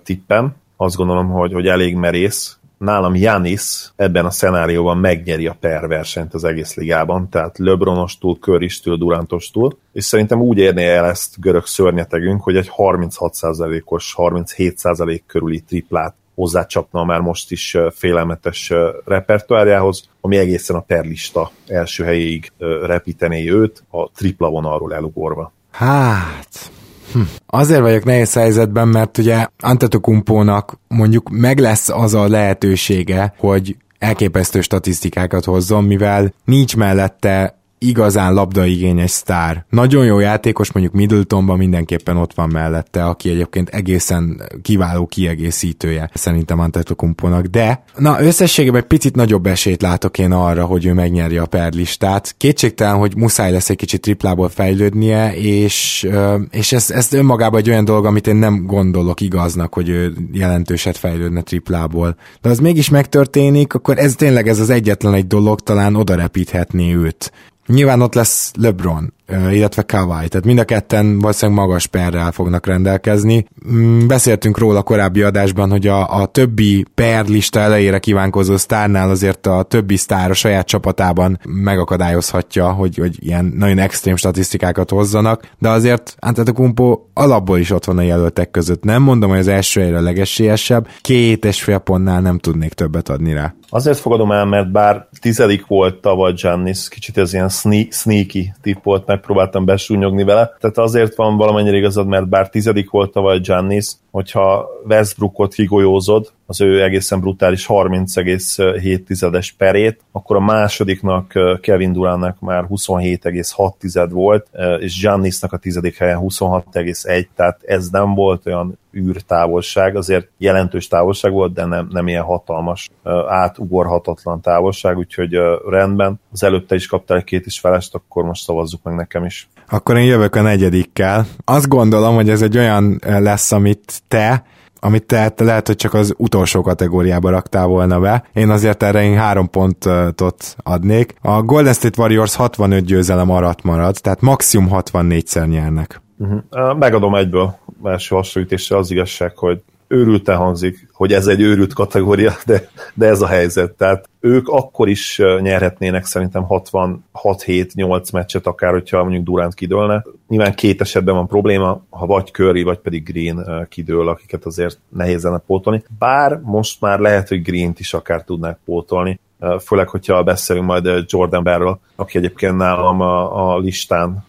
tippem, azt gondolom, hogy, hogy elég merész. Nálam Janis ebben a szenárióban megnyeri a per versenyt az egész ligában, tehát Lebronostól, Köristől, Durantostól, és szerintem úgy érné el ezt görög szörnyetegünk, hogy egy 36%-os, 37% körüli triplát hozzácsapna már most is félelmetes repertoárjához, ami egészen a perlista első helyéig repítené őt, a tripla vonalról elugorva. Hát, Hm. Azért vagyok nehéz helyzetben, mert ugye Antetokumpónak mondjuk meg lesz az a lehetősége, hogy elképesztő statisztikákat hozzon, mivel nincs mellette igazán labdaigényes sztár. Nagyon jó játékos, mondjuk Middletonban mindenképpen ott van mellette, aki egyébként egészen kiváló kiegészítője szerintem Antetokumpónak, de na összességében egy picit nagyobb esélyt látok én arra, hogy ő megnyeri a perlistát. Kétségtelen, hogy muszáj lesz egy kicsit triplából fejlődnie, és, és ez, ez önmagában egy olyan dolog, amit én nem gondolok igaznak, hogy ő jelentőset fejlődne triplából. De az mégis megtörténik, akkor ez tényleg ez az egyetlen egy dolog, talán oda repíthetné őt. Nyilván ott lesz LeBron, illetve Kawai, tehát mind a ketten valószínűleg magas perrel fognak rendelkezni. Mm, beszéltünk róla korábbi adásban, hogy a, a többi per lista elejére kívánkozó sztárnál azért a többi sztár a saját csapatában megakadályozhatja, hogy, hogy ilyen nagyon extrém statisztikákat hozzanak, de azért Antetokumpo alapból is ott van a jelöltek között. Nem mondom, hogy az első helyre legesélyesebb, két és fél pontnál nem tudnék többet adni rá. Azért fogadom el, mert bár tizedik volt tavaly Giannis, kicsit ez ilyen sneaky tipp volt, megpróbáltam besúnyogni vele, tehát azért van valamennyire igazad, mert bár tizedik volt tavaly Giannis, hogyha Westbrookot kigolyózod, az ő egészen brutális 30,7-es perét, akkor a másodiknak Kevin Durantnak már 27,6 volt, és Giannisnak a tizedik helyen 26,1, tehát ez nem volt olyan űrtávolság, azért jelentős távolság volt, de nem, nem ilyen hatalmas, átugorhatatlan távolság, úgyhogy rendben. Az előtte is kaptál két is felest, akkor most szavazzuk meg nekem is. Akkor én jövök a negyedikkel. Azt gondolom, hogy ez egy olyan lesz, amit te amit te, te lehet, hogy csak az utolsó kategóriába raktál volna be. Én azért erre én három pontot adnék. A Golden State Warriors 65 győzelem arat marad, tehát maximum 64-szer nyernek. Uh-huh. Megadom egyből első hasonlítésre az igazság, hogy őrülten hangzik, hogy ez egy őrült kategória, de, de ez a helyzet. Tehát ők akkor is nyerhetnének szerintem 66-7-8 meccset, akár hogyha mondjuk Durant kidőlne. Nyilván két esetben van probléma, ha vagy Curry, vagy pedig Green kidől, akiket azért nehéz lenne pótolni. Bár most már lehet, hogy Green-t is akár tudnák pótolni, főleg, hogyha beszélünk majd Jordan Barrel, aki egyébként nálam a, a listán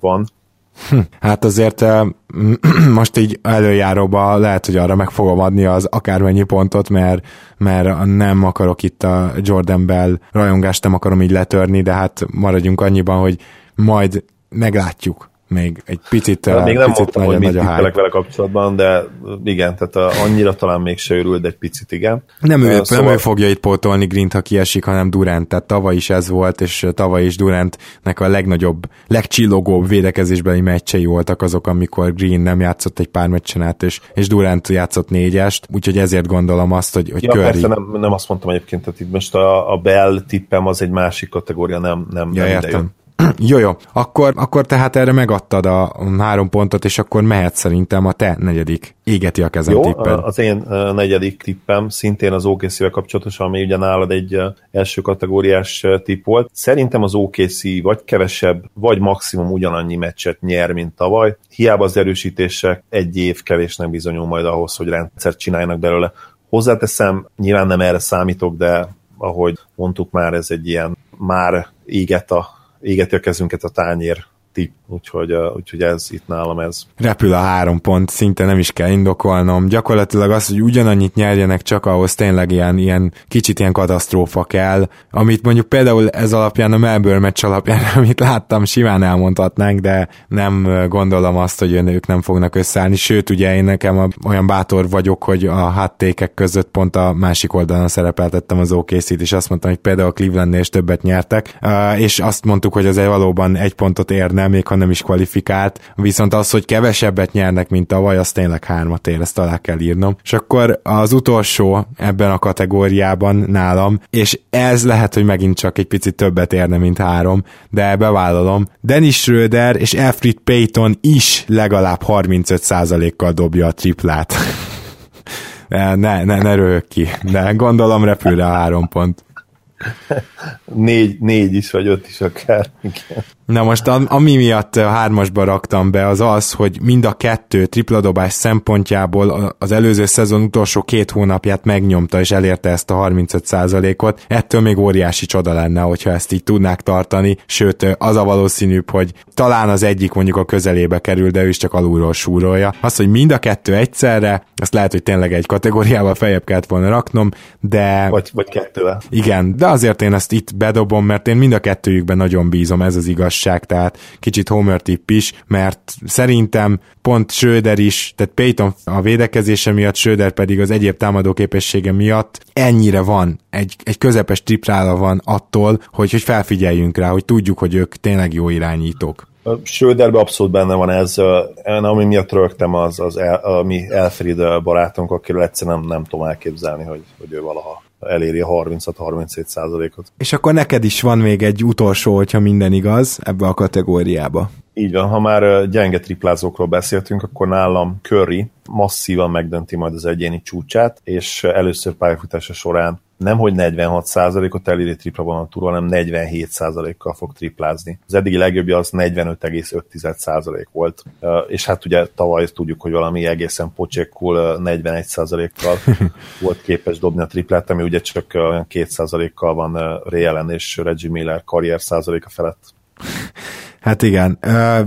van, Hm, hát azért most így előjáróba lehet, hogy arra meg fogom adni az akármennyi pontot, mert, mert nem akarok itt a Jordan Bell rajongást, nem akarom így letörni, de hát maradjunk annyiban, hogy majd meglátjuk még egy picit Még nem picit mondtam, hogy mit nagy vele kapcsolatban, de igen, tehát a, annyira talán még se őrült, de egy picit igen. Nem ő, szóval... nem ő fogja itt pótolni Grint, ha kiesik, hanem Durant, tehát tavaly is ez volt, és tavaly is Durantnek a legnagyobb, legcsillogóbb védekezésbeli meccsei voltak azok, amikor Green nem játszott egy pár meccsen át, és, és Durant játszott négyest, úgyhogy ezért gondolom azt, hogy, hogy ja, Curry... persze, nem, nem azt mondtam egyébként, tehát itt most a, a Bell tippem az egy másik kategória, nem, nem, ja, nem értem. Jó, jó. Akkor, akkor tehát erre megadtad a három pontot, és akkor mehet szerintem a te negyedik égeti a kezem Jó, tipped. az én negyedik tippem szintén az okc kapcsolatos, ami ugye nálad egy első kategóriás tipp volt. Szerintem az OKC vagy kevesebb, vagy maximum ugyanannyi meccset nyer, mint tavaly. Hiába az erősítések egy év kevésnek bizonyul majd ahhoz, hogy rendszert csináljanak belőle. Hozzáteszem, nyilván nem erre számítok, de ahogy mondtuk már, ez egy ilyen már éget a égeti a kezünket a tányér tipp úgyhogy, úgyhogy ez itt nálam ez. Repül a három pont, szinte nem is kell indokolnom. Gyakorlatilag az, hogy ugyanannyit nyerjenek, csak ahhoz tényleg ilyen, ilyen kicsit ilyen katasztrófa kell, amit mondjuk például ez alapján, a Melbourne meccs alapján, amit láttam, simán elmondhatnánk, de nem gondolom azt, hogy ők nem fognak összeállni, sőt, ugye én nekem olyan bátor vagyok, hogy a háttékek között pont a másik oldalon szerepeltettem az OKC-t, és azt mondtam, hogy például a Clevelandnél is többet nyertek, és azt mondtuk, hogy az valóban egy pontot érne, még ha nem is kvalifikált, viszont az, hogy kevesebbet nyernek, mint a vaj, az tényleg hármat ér, ezt alá kell írnom. És akkor az utolsó ebben a kategóriában nálam, és ez lehet, hogy megint csak egy picit többet érne, mint három, de bevállalom. Dennis Schröder és Alfred Payton is legalább 35%-kal dobja a triplát. ne, ne, ne, ne röhög ki, de gondolom repül a három pont. négy, négy is, vagy öt is akár. Igen. Na most ami miatt hármasba raktam be, az az, hogy mind a kettő tripladobás szempontjából az előző szezon utolsó két hónapját megnyomta és elérte ezt a 35%-ot. Ettől még óriási csoda lenne, hogyha ezt így tudnák tartani, sőt az a valószínűbb, hogy talán az egyik mondjuk a közelébe kerül, de ő is csak alulról súrolja. Az, hogy mind a kettő egyszerre, azt lehet, hogy tényleg egy kategóriával feljebb kellett volna raknom, de... Vagy, vagy kettővel. Igen, de azért én ezt itt bedobom, mert én mind a kettőjükben nagyon bízom, ez az igaz igazság, tehát kicsit Homer tipp is, mert szerintem pont Schröder is, tehát Peyton a védekezése miatt, Schröder pedig az egyéb támadó képessége miatt ennyire van, egy, egy közepes triprála van attól, hogy, hogy felfigyeljünk rá, hogy tudjuk, hogy ők tényleg jó irányítók. Schröderben abszolút benne van ez, ami miatt rögtem az, az el, a mi Elfried barátunk, akiről egyszerűen nem, nem tudom elképzelni, hogy, hogy ő valaha eléri a 36-37 százalékot. És akkor neked is van még egy utolsó, hogyha minden igaz, ebbe a kategóriába. Így van, ha már gyenge triplázókról beszéltünk, akkor nálam Curry masszívan megdönti majd az egyéni csúcsát, és először pályafutása során nem hogy 46%-ot eléri tripla vonatúról, hanem 47%-kal fog triplázni. Az eddigi legjobbja az 45,5% volt, és hát ugye tavaly tudjuk, hogy valami egészen pocsékkul 41%-kal volt képes dobni a triplát, ami ugye csak olyan 2%-kal van Ray és Reggie Miller karrier százaléka felett. Hát igen,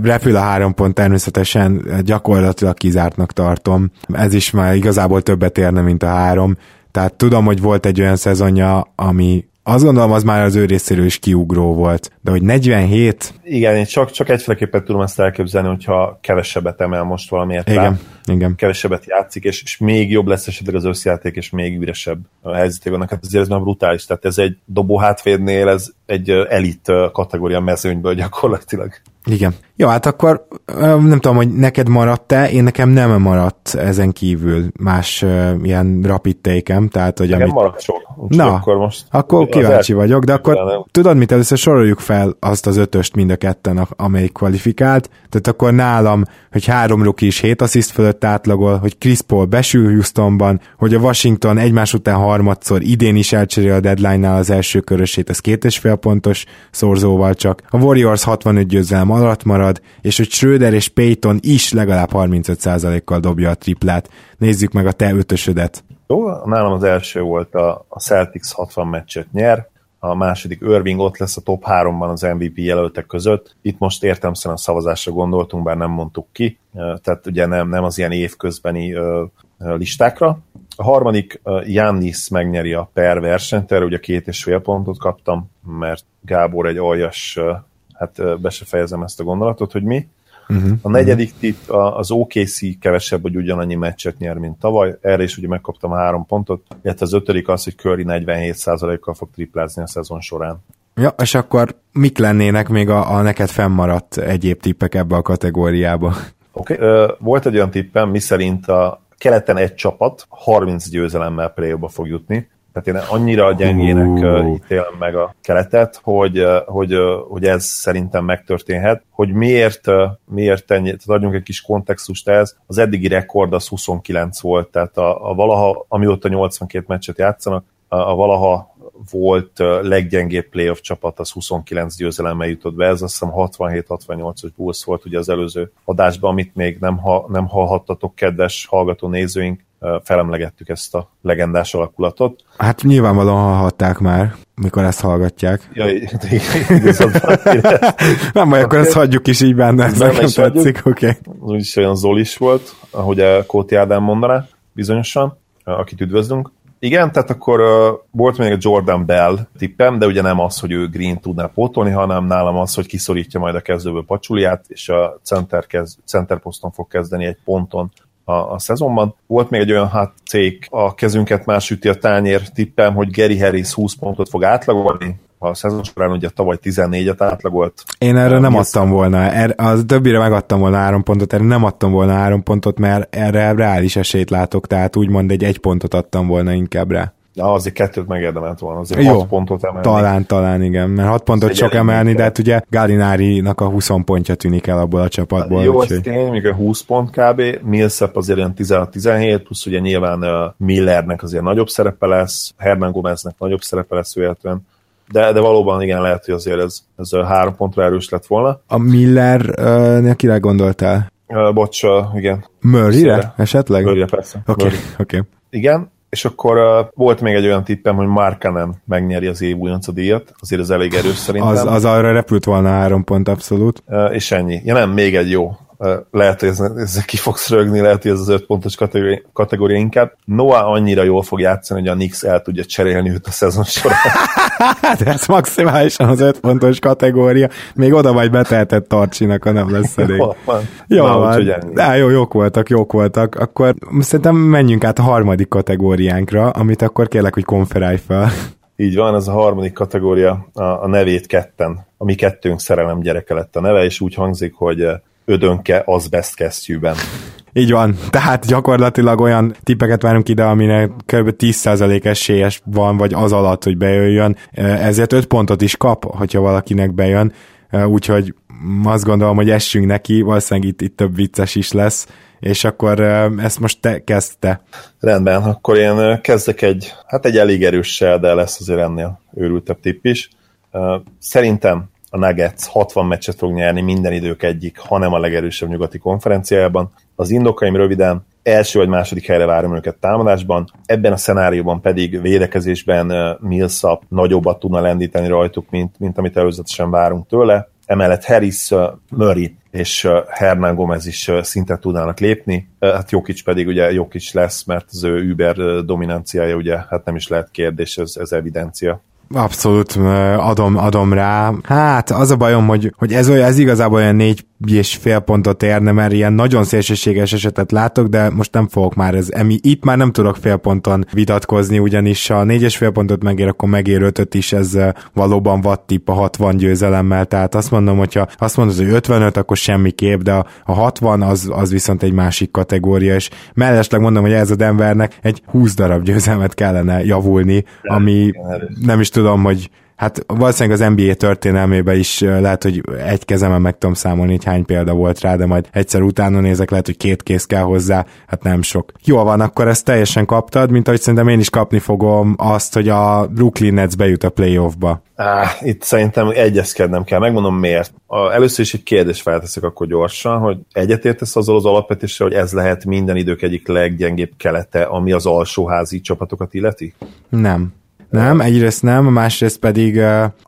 repül a három pont természetesen gyakorlatilag kizártnak tartom. Ez is már igazából többet érne, mint a három. Tehát tudom, hogy volt egy olyan szezonja, ami azt gondolom, az már az ő részéről is kiugró volt. De hogy 47... Igen, én csak, csak egyféleképpen tudom ezt elképzelni, hogyha kevesebbet emel most valamiért igen, rá, igen. kevesebbet játszik, és, és még jobb lesz esetleg az összjáték, és még üresebb a helyzeték vannak. Hát azért ez már brutális. Tehát ez egy dobó hátvédnél, ez egy elit kategória mezőnyből gyakorlatilag. Igen. Jó, hát akkor nem tudom, hogy neked maradt-e, én nekem nem maradt ezen kívül más uh, ilyen rapid take tehát hogy Nekem amit... maradt sok. Na, akkor, most akkor kíváncsi vagyok, de akkor nem. tudod mit, először soroljuk fel azt az ötöst mind a ketten, amelyik kvalifikált, tehát akkor nálam, hogy három ruki is hét assziszt fölött átlagol, hogy Chris Paul besül Houstonban, hogy a Washington egymás után harmadszor idén is elcserél a deadline-nál az első körösét, ez két és fél pontos szorzóval csak. A Warriors 65 győzelem alatt marad, és hogy Schröder és Payton is legalább 35%-kal dobja a triplát. Nézzük meg a te ötösödet. Jó, nálam az első volt a, Celtics 60 meccset nyer, a második Irving ott lesz a top 3-ban az MVP jelöltek között. Itt most értelmszerűen a szavazásra gondoltunk, bár nem mondtuk ki, tehát ugye nem, nem az ilyen évközbeni listákra. A harmadik Jannis megnyeri a per versenyt, erre ugye két és fél pontot kaptam, mert Gábor egy aljas, hát be se fejezem ezt a gondolatot, hogy mi. Uh-huh, a negyedik uh-huh. tipp az OKC kevesebb, hogy ugyanannyi meccset nyer, mint tavaly. Erre is ugye megkaptam három pontot. Illetve az ötödik az, hogy Curry 47%-kal fog triplázni a szezon során. Ja, és akkor mik lennének még a, a neked fennmaradt egyéb tippek ebbe a kategóriába? Oké, okay. volt egy olyan tippem, miszerint a keleten egy csapat 30 győzelemmel play fog jutni, tehát én annyira gyengének uh. ítélem meg a keletet, hogy, hogy, hogy ez szerintem megtörténhet. Hogy miért, miért ennyi, tehát adjunk egy kis kontextust ez, az eddigi rekord az 29 volt, tehát a, a valaha, amióta 82 meccset játszanak, a, a valaha volt leggyengébb playoff csapat, az 29 győzelemmel jutott be, ez azt hiszem 67-68-os Bulls volt ugye az előző adásban, amit még nem, ha, nem hallhattatok, kedves hallgató nézőink, felemlegettük ezt a legendás alakulatot. Hát nyilvánvalóan hallhatták már. mikor ezt hallgatják. Ja, Nem baj, akkor ezt hagyjuk is így benne, ez nekem tetszik, oké. Okay. Úgyis olyan Zolis volt, ahogy a Kóti Ádám mondaná, bizonyosan, akit üdvözlünk. Igen, tehát akkor uh, volt még a Jordan Bell tippem, de ugye nem az, hogy ő Green tudná pótolni, hanem nálam az, hogy kiszorítja majd a kezdőből Pacsuliát, és a center, kez, center poszton fog kezdeni egy ponton a, a szezonban. Volt még egy olyan hát cég, a kezünket más üti a tányér tippem, hogy Gary Harris 20 pontot fog átlagolni, a szezon során ugye tavaly 14-et átlagolt. Én erre nem adtam volna, erre, az többire megadtam volna három pontot, erre nem adtam volna három pontot, mert erre reális esélyt látok, tehát úgymond egy egy pontot adtam volna inkább rá. Ja, azért kettőt megérdemelt volna, azért Jó, hat pontot emelni. Talán, talán igen, mert hat pontot sok emelni, de hát ugye Galinári-nak a 20 pontja tűnik el abból a csapatból. Jó, ez tény, még a 20 pont kb. Millsap azért olyan 16-17, plusz ugye nyilván Millernek azért nagyobb szerepe lesz, Hernan Gomeznek nagyobb szerepe lesz véletlenül de, de valóban igen, lehet, hogy azért ez, ez három pontra erős lett volna. A Miller uh, kire gondoltál? Uh, bocs, uh, igen. Murray-re esetleg? Murray-re, persze. Oké, okay, oké. Okay. Igen, és akkor uh, volt még egy olyan tippem, hogy Markanen megnyeri az év újonca díjat, azért az elég erős szerintem. Az, az arra repült volna három pont abszolút. Uh, és ennyi. Ja nem, még egy jó lehet, hogy ez ki fogsz rögni, lehet, hogy ez az öt pontos kategória, kategória inkább. Noah annyira jól fog játszani, hogy a Nix el tudja cserélni őt a szezon során. hát ez maximálisan az öt pontos kategória. Még oda vagy beteltett Tarcsinak, ha nem lesz elég. Jó van. Jó, van. De jó, jók voltak, jók voltak. Akkor szerintem menjünk át a harmadik kategóriánkra, amit akkor kérlek, hogy konferálj fel. Így van, ez a harmadik kategória, a, a nevét ketten. A mi kettőnk szerelem gyereke lett a neve, és úgy hangzik, hogy ödönke azbest kesztyűben. Így van, tehát gyakorlatilag olyan tippeket várunk ide, aminek kb. 10% esélyes van, vagy az alatt, hogy bejöjjön, ezért 5 pontot is kap, hogyha valakinek bejön, úgyhogy azt gondolom, hogy essünk neki, valószínűleg itt, itt több vicces is lesz, és akkor ezt most te kezdte. Rendben, akkor én kezdek egy, hát egy elég erőssel, de lesz azért ennél őrültebb tipp is. Szerintem a Nuggets 60 meccset fog nyerni minden idők egyik, hanem a legerősebb nyugati konferenciájában. Az indokaim röviden első vagy második helyre várom őket támadásban, ebben a szenárióban pedig védekezésben Millsap nagyobbat tudna lendíteni rajtuk, mint, mint amit előzetesen várunk tőle. Emellett Harris, Murray és Hernán Gomez is szintet tudnának lépni. Hát Jokic pedig ugye Jokic lesz, mert az ő Uber dominanciája ugye hát nem is lehet kérdés, ez, ez evidencia. Abszolút adom, adom rá. Hát az a bajom, hogy, hogy ez, olyan, ez igazából olyan négy és fél pontot érne, mert ilyen nagyon szélsőséges esetet látok, de most nem fogok már ez, emi, itt már nem tudok fél ponton vitatkozni, ugyanis a négyes fél pontot megér, akkor megér ötöt is, ez valóban vad tipp a 60 győzelemmel, tehát azt mondom, hogyha azt mondod, hogy 55, akkor semmi kép, de a 60 az, az viszont egy másik kategória, és mellesleg mondom, hogy ez a Denvernek egy 20 darab győzelmet kellene javulni, ami nem is tudom, hogy hát valószínűleg az NBA történelmében is lehet, hogy egy kezemen meg tudom számolni, hogy hány példa volt rá, de majd egyszer utána nézek, lehet, hogy két kész kell hozzá, hát nem sok. Jó van, akkor ezt teljesen kaptad, mint ahogy szerintem én is kapni fogom azt, hogy a Brooklyn Nets bejut a playoffba. Ah, itt szerintem egyezkednem kell, megmondom miért. A, először is egy kérdés felteszek akkor gyorsan, hogy egyetértesz azzal az alapvetéssel, hogy ez lehet minden idők egyik leggyengébb kelete, ami az alsóházi csapatokat illeti? Nem. Nem, egyrészt nem, másrészt pedig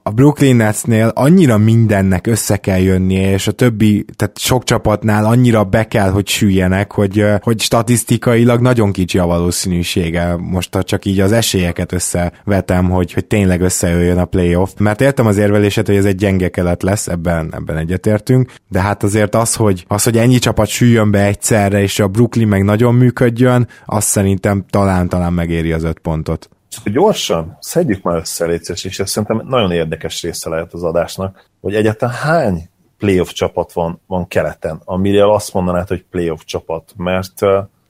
a Brooklyn Netsnél annyira mindennek össze kell jönnie, és a többi, tehát sok csapatnál annyira be kell, hogy süljenek, hogy, hogy statisztikailag nagyon kicsi a valószínűsége. Most csak így az esélyeket összevetem, hogy, hogy tényleg összejöjjön a playoff. Mert értem az érvelését, hogy ez egy gyenge kelet lesz, ebben, ebben egyetértünk, de hát azért az, hogy, az, hogy ennyi csapat süljön be egyszerre, és a Brooklyn meg nagyon működjön, azt szerintem talán-talán megéri az öt pontot. Csak gyorsan, szedjük már össze, létszés, és ez szerintem nagyon érdekes része lehet az adásnak, hogy egyáltalán hány playoff csapat van, van keleten, amire azt mondanád, hogy playoff csapat, mert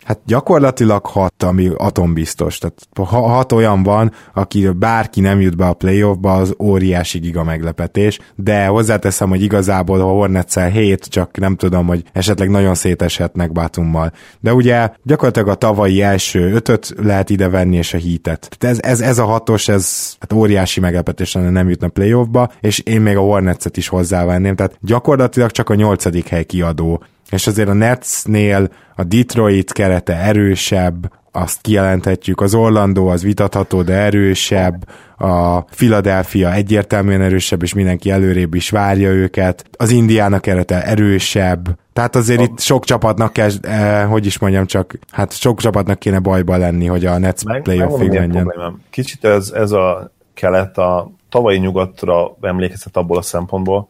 Hát gyakorlatilag hat, ami atombiztos. Tehát ha hat olyan van, aki bárki nem jut be a playoffba, az óriási giga meglepetés, de hozzáteszem, hogy igazából a hornets 7, csak nem tudom, hogy esetleg nagyon széteshetnek Batummal. De ugye gyakorlatilag a tavalyi első ötöt lehet ide venni, és a hitet. Tehát ez, ez, ez a hatos, ez hát óriási meglepetés lenne nem jutna playoffba, és én még a Hornets-et is hozzávenném, tehát gyakorlatilag csak a nyolcadik hely kiadó és azért a Netsnél a Detroit kerete erősebb, azt kijelenthetjük, az Orlando az vitatható, de erősebb, a Philadelphia egyértelműen erősebb, és mindenki előrébb is várja őket, az Indiának kerete erősebb, tehát azért a... itt sok csapatnak kell, eh, hogy is mondjam, csak hát sok csapatnak kéne bajba lenni, hogy a Nets Meg, playoffig menjen. Kicsit ez, ez a kelet a tavalyi nyugatra emlékeztet abból a szempontból,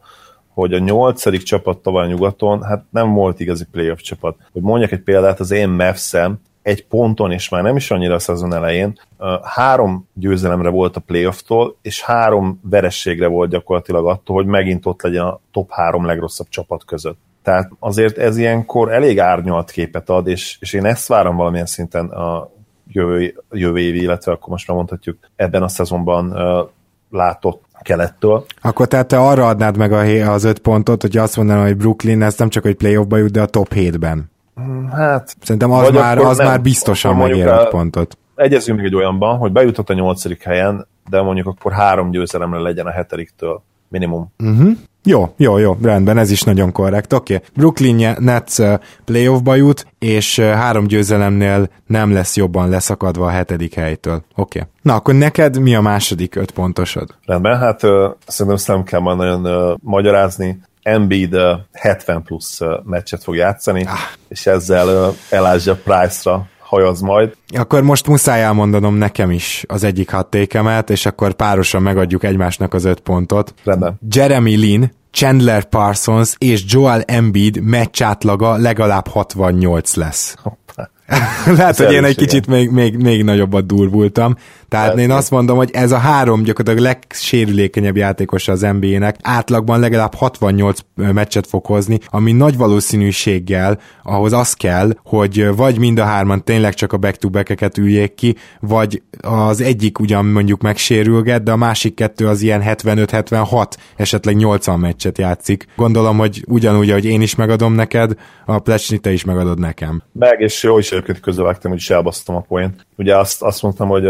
hogy a nyolcadik csapat tavaly nyugaton, hát nem volt igazi playoff csapat. Hogy mondjak egy példát, az én mavs egy ponton, és már nem is annyira a szezon elején, három győzelemre volt a playofftól, és három verességre volt gyakorlatilag attól, hogy megint ott legyen a top három legrosszabb csapat között. Tehát azért ez ilyenkor elég árnyalt képet ad, és, és én ezt várom valamilyen szinten a jövő, jövő évi, illetve akkor most már mondhatjuk ebben a szezonban látott kelettől. Akkor tehát te arra adnád meg a, az öt pontot, hogy azt mondanám, hogy Brooklyn ez nem csak, hogy playoffba jut, de a top 7-ben. Hmm, hát... Szerintem az, már, az már biztosan megér öt pontot. Egyezünk még egy olyanban, hogy bejutott a nyolcadik helyen, de mondjuk akkor három győzelemre legyen a hetediktől minimum. Uh-huh. Jó, jó, jó, rendben, ez is nagyon korrekt. Oké, okay. Brooklyn Nets playoffba jut, és három győzelemnél nem lesz jobban leszakadva a hetedik helytől. Oké. Okay. Na, akkor neked mi a második öt pontosod? Rendben, hát uh, szerintem ezt nem kell már nagyon uh, magyarázni. Embiid uh, 70 plusz meccset fog játszani, ah. és ezzel Elijah Price-ra hajaz majd. Akkor most muszáj elmondanom nekem is az egyik hattékemet, és akkor párosan megadjuk egymásnak az öt pontot. Rendben. Jeremy Lin, Chandler Parsons és Joel Embiid meccsátlaga legalább 68 lesz. Lehet, hogy én egy kicsit még, még, még nagyobbat durvultam. Tehát Lehet, én azt mondom, hogy ez a három gyakorlatilag legsérülékenyebb játékos az NBA-nek átlagban legalább 68 meccset fog hozni, ami nagy valószínűséggel ahhoz az kell, hogy vagy mind a hárman tényleg csak a back-to-back-eket üljék ki, vagy az egyik ugyan mondjuk megsérülget, de a másik kettő az ilyen 75-76, esetleg 80 meccset játszik. Gondolom, hogy ugyanúgy, ahogy én is megadom neked, a Plecsni te is megadod nekem. Meg, és jó is egyébként közölvágtam, hogy is elbasztom a poént. Ugye azt, azt mondtam, hogy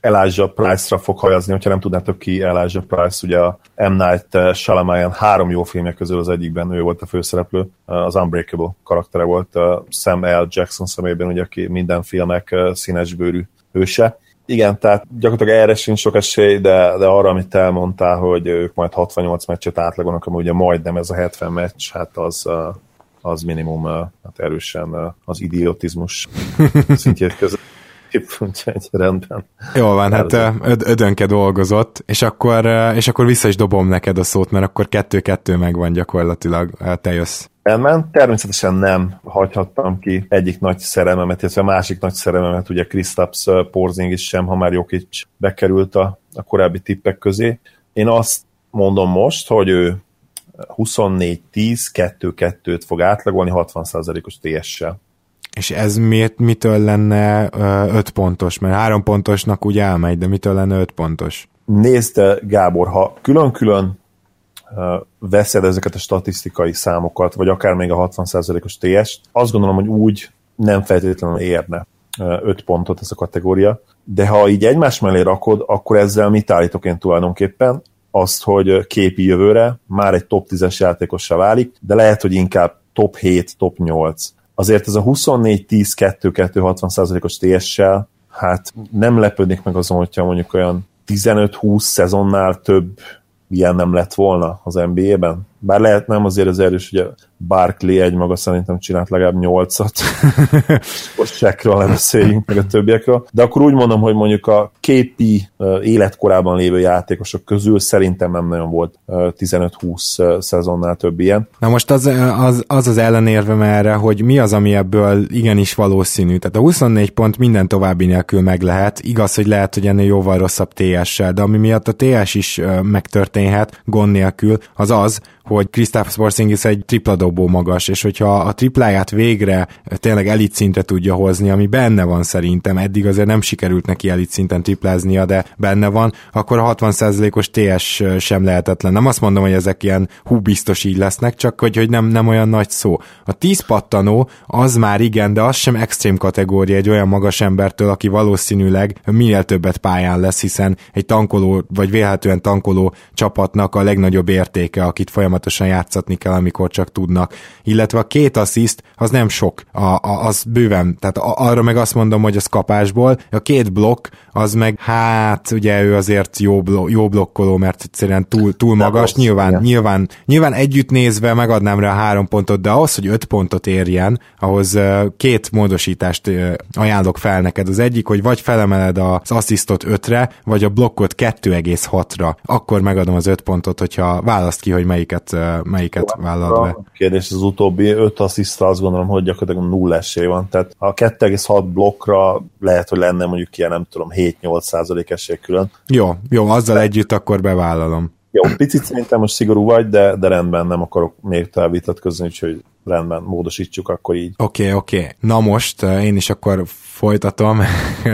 Elijah Price-ra fog hajazni, hogyha nem tudnátok ki Elijah Price, ugye a M. Night Shyamalan három jó filmje közül az egyikben ő volt a főszereplő, az Unbreakable karaktere volt Sam L. Jackson szemében, ugye, aki minden filmek színesbőrű hőse. Igen, tehát gyakorlatilag erre sincs sok esély, de, de arra, amit te elmondtál, hogy ők majd 68 meccset átlagonak, ami ugye majdnem ez a 70 meccs, hát az, az minimum hát erősen az idiotizmus szintjét között úgyhogy rendben. Jó van, hát öd, ödönke dolgozott, és akkor, és akkor vissza is dobom neked a szót, mert akkor kettő-kettő megvan gyakorlatilag, te jössz. Rendben, természetesen nem hagyhattam ki egyik nagy szerelmemet, illetve a másik nagy szerelmemet, ugye Kristaps is sem, ha már Jokic bekerült a, a korábbi tippek közé. Én azt mondom most, hogy ő 24-10-2-2-t fog átlagolni 60%-os TS-sel. És ez miért, mitől lenne 5 pontos? Mert 3 pontosnak úgy elmegy, de mitől lenne 5 pontos? Nézd, Gábor, ha külön-külön veszed ezeket a statisztikai számokat, vagy akár még a 60%-os TS-t, azt gondolom, hogy úgy nem feltétlenül érne 5 pontot ez a kategória, de ha így egymás mellé rakod, akkor ezzel mit állítok én tulajdonképpen? Azt, hogy képi jövőre már egy top 10-es játékossá válik, de lehet, hogy inkább top 7, top 8 azért ez a 24-10-2-2-60%-os TS-sel, hát nem lepődnék meg azon, hogyha mondjuk olyan 15-20 szezonnál több ilyen nem lett volna az NBA-ben. Bár lehet nem azért az erős, ugye Barkley egy maga szerintem csinált legalább nyolcat. Most csekről nem beszéljünk meg a többiekről. De akkor úgy mondom, hogy mondjuk a képi életkorában lévő játékosok közül szerintem nem nagyon volt 15-20 szezonnál több ilyen. Na most az az, az, az ellenérvem erre, hogy mi az, ami ebből igenis valószínű. Tehát a 24 pont minden további nélkül meg lehet. Igaz, hogy lehet, hogy ennél jóval rosszabb TS-sel, de ami miatt a TS is megtörténhet gond nélkül, az az, hogy Kristaps Porzingis egy tripladobó magas, és hogyha a tripláját végre tényleg elit szintre tudja hozni, ami benne van szerintem, eddig azért nem sikerült neki elit szinten tripláznia, de benne van, akkor a 60%-os TS sem lehetetlen. Nem azt mondom, hogy ezek ilyen hú biztos így lesznek, csak hogy, hogy nem, nem olyan nagy szó. A 10 pattanó az már igen, de az sem extrém kategória egy olyan magas embertől, aki valószínűleg minél többet pályán lesz, hiszen egy tankoló, vagy vélhetően tankoló csapatnak a legnagyobb értéke, akit folyamatosan folyamatosan játszatni kell, amikor csak tudnak. Illetve a két assziszt az nem sok, a, a, az bőven, tehát a, arra meg azt mondom, hogy az kapásból, a két blokk az meg hát ugye ő azért jó, blok, jó blokkoló, mert egyszerűen túl, túl magas, rossz, nyilván, igen. nyilván, nyilván együtt nézve megadnám rá három pontot, de ahhoz, hogy öt pontot érjen, ahhoz két módosítást ajánlok fel neked. Az egyik, hogy vagy felemeled az asszisztot ötre, vagy a blokkot 2,6-ra. Akkor megadom az öt pontot, hogyha választ ki, hogy melyiket, melyiket vállalod be. Kérdés az utóbbi öt asszisztra azt gondolom, hogy gyakorlatilag nulla esély van. Tehát a 2,6 blokkra lehet, hogy lenne mondjuk ilyen, nem tudom, 7-8 százalék esély külön. Jó, jó, azzal de... együtt akkor bevállalom. Jó, picit szerintem most szigorú vagy, de, de rendben, nem akarok még tovább vitatkozni, úgyhogy rendben, módosítsuk akkor így. Oké, okay, oké. Okay. Na most én is akkor folytatom.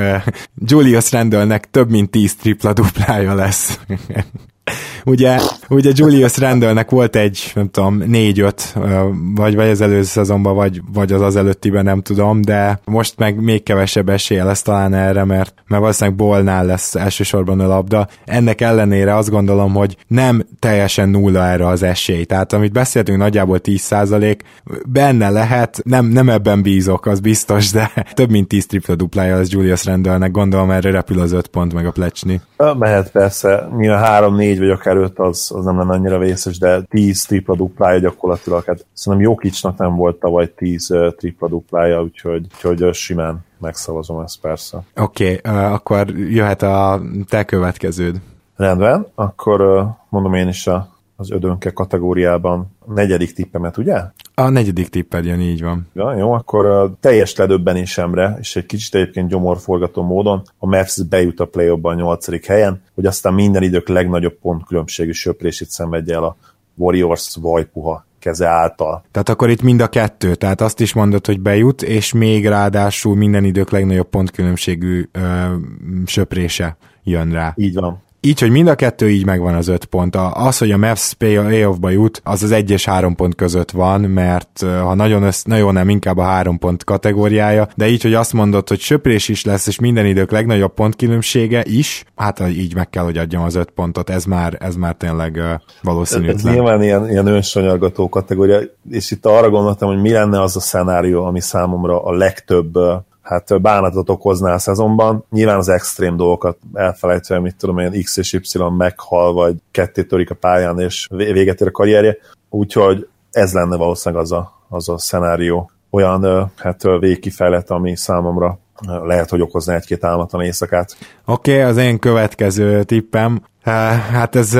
Julius Randallnek több mint 10 tripla duplája lesz ugye, ugye Julius Randallnek volt egy, nem tudom, négy-öt, vagy, vagy az előző szezonban, vagy, vagy az az előttiben, nem tudom, de most meg még kevesebb esélye lesz talán erre, mert, mert valószínűleg Bolnál lesz elsősorban a labda. Ennek ellenére azt gondolom, hogy nem teljesen nulla erre az esély. Tehát amit beszéltünk, nagyjából 10% benne lehet, nem, nem ebben bízok, az biztos, de több mint 10 tripla duplája az Julius Randallnek, gondolom erre repül az 5 pont meg a plecsni. Mehet persze, nyilván 3-4 vagy akár 5 az, az nem lenne annyira vészes, de 10 tripla duplája gyakorlatilag, hát szerintem Jokicsnak nem volt tavaly 10 tripla duplája, úgyhogy, úgyhogy simán megszavazom ezt persze. Oké, okay, uh, akkor jöhet a te következőd. Rendben, akkor uh, mondom én is a az ödönke kategóriában negyedik tippemet, ugye? A negyedik tipped jön, így van. Ja, jó, akkor a teljes ledöbbenésemre, és egy kicsit egyébként gyomorforgató módon a Mavs bejut a play a nyolcadik helyen, hogy aztán minden idők legnagyobb pontkülönbségű söprését szenvedje el a Warriors vajpuha keze által. Tehát akkor itt mind a kettő, tehát azt is mondod, hogy bejut, és még ráadásul minden idők legnagyobb pontkülönbségű ö, söprése jön rá. Így van. Így, hogy mind a kettő így megvan az öt pont. Az, hogy a Mavs playoffba jut, az az egy és három pont között van, mert ha nagyon, össz, nagyon nem, inkább a három pont kategóriája, de így, hogy azt mondod, hogy söprés is lesz, és minden idők legnagyobb pontkülönbsége is, hát így meg kell, hogy adjam az öt pontot, ez már, ez már tényleg valószínűtlen. Ez nyilván ilyen, ilyen önsanyargató kategória, és itt arra gondoltam, hogy mi lenne az a szenárió, ami számomra a legtöbb hát bánatot okozná a szezonban. Nyilván az extrém dolgokat elfelejtve, mit tudom én, X és Y meghal, vagy ketté törik a pályán, és véget ér a karrierje. Úgyhogy ez lenne valószínűleg az a, az a szenárió. Olyan hát végkifejlet, ami számomra lehet, hogy okozna egy-két álmatlan éjszakát. Oké, okay, az én következő tippem. Hát ez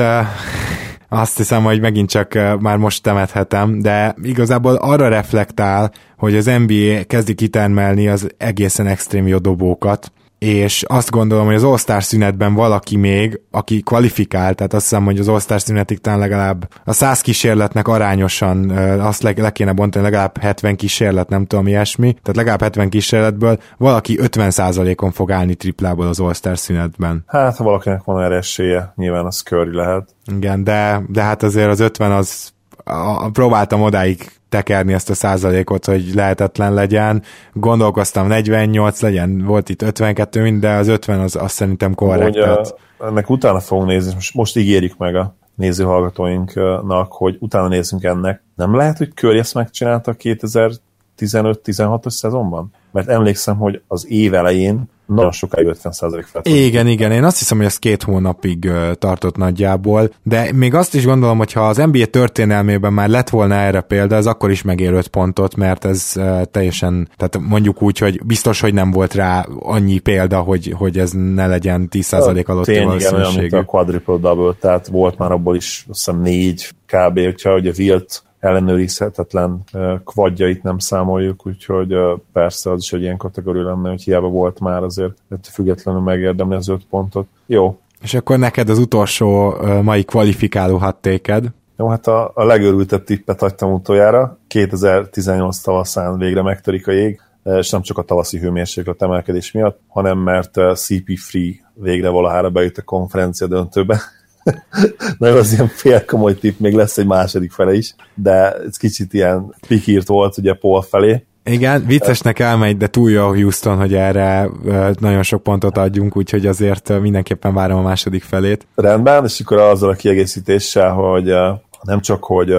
azt hiszem, hogy megint csak már most temethetem, de igazából arra reflektál, hogy az NBA kezdi kitermelni az egészen extrém jó dobókat, és azt gondolom, hogy az All-Star szünetben valaki még, aki kvalifikált, tehát azt hiszem, hogy az All-Star szünetig talán legalább a 100 kísérletnek arányosan azt le, le kéne bontani, legalább 70 kísérlet, nem tudom, ilyesmi, tehát legalább 70 kísérletből valaki 50%-on fog állni triplából az All-Star szünetben. Hát, ha valakinek van erre esélye, nyilván az Curry lehet. Igen, de, de hát azért az 50 az a, próbáltam odáig tekerni ezt a százalékot, hogy lehetetlen legyen. Gondolkoztam 48 legyen, volt itt 52, de az 50 az, az szerintem korrekt. Ugye, ennek utána fogunk nézni, most, most ígérjük meg a nézőhallgatóinknak, hogy utána nézzünk ennek. Nem lehet, hogy Curry ezt megcsinálta 2015-16-os szezonban? Mert emlékszem, hogy az év elején nagyon sokáig 50% felett. Igen, igen, én azt hiszem, hogy ez két hónapig tartott nagyjából, de még azt is gondolom, hogy ha az NBA történelmében már lett volna erre példa, ez akkor is megér 5 pontot, mert ez teljesen, tehát mondjuk úgy, hogy biztos, hogy nem volt rá annyi példa, hogy, hogy ez ne legyen 10% alatt Tény, igen, olyan, mint a quadruple double, tehát volt már abból is azt hiszem négy kb. hogyha ugye Wilt ellenőrizhetetlen kvadjait nem számoljuk, úgyhogy persze az is egy ilyen kategória lenne, hogy hiába volt már azért függetlenül megérdemli az öt pontot. Jó. És akkor neked az utolsó mai kvalifikáló hattéked? Jó, hát a, a legörültebb tippet hagytam utoljára. 2018 tavaszán végre megtörik a jég, és nem csak a tavaszi hőmérséklet emelkedés miatt, hanem mert CP3 végre valahára bejött a konferencia döntőbe, Na jó, az ilyen fél komoly tipp, még lesz egy második fele is, de ez kicsit ilyen pikírt volt ugye Paul felé. Igen, viccesnek elmegy, de túl jó Houston, hogy erre nagyon sok pontot adjunk, úgyhogy azért mindenképpen várom a második felét. Rendben, és akkor azzal a kiegészítéssel, hogy nem csak, hogy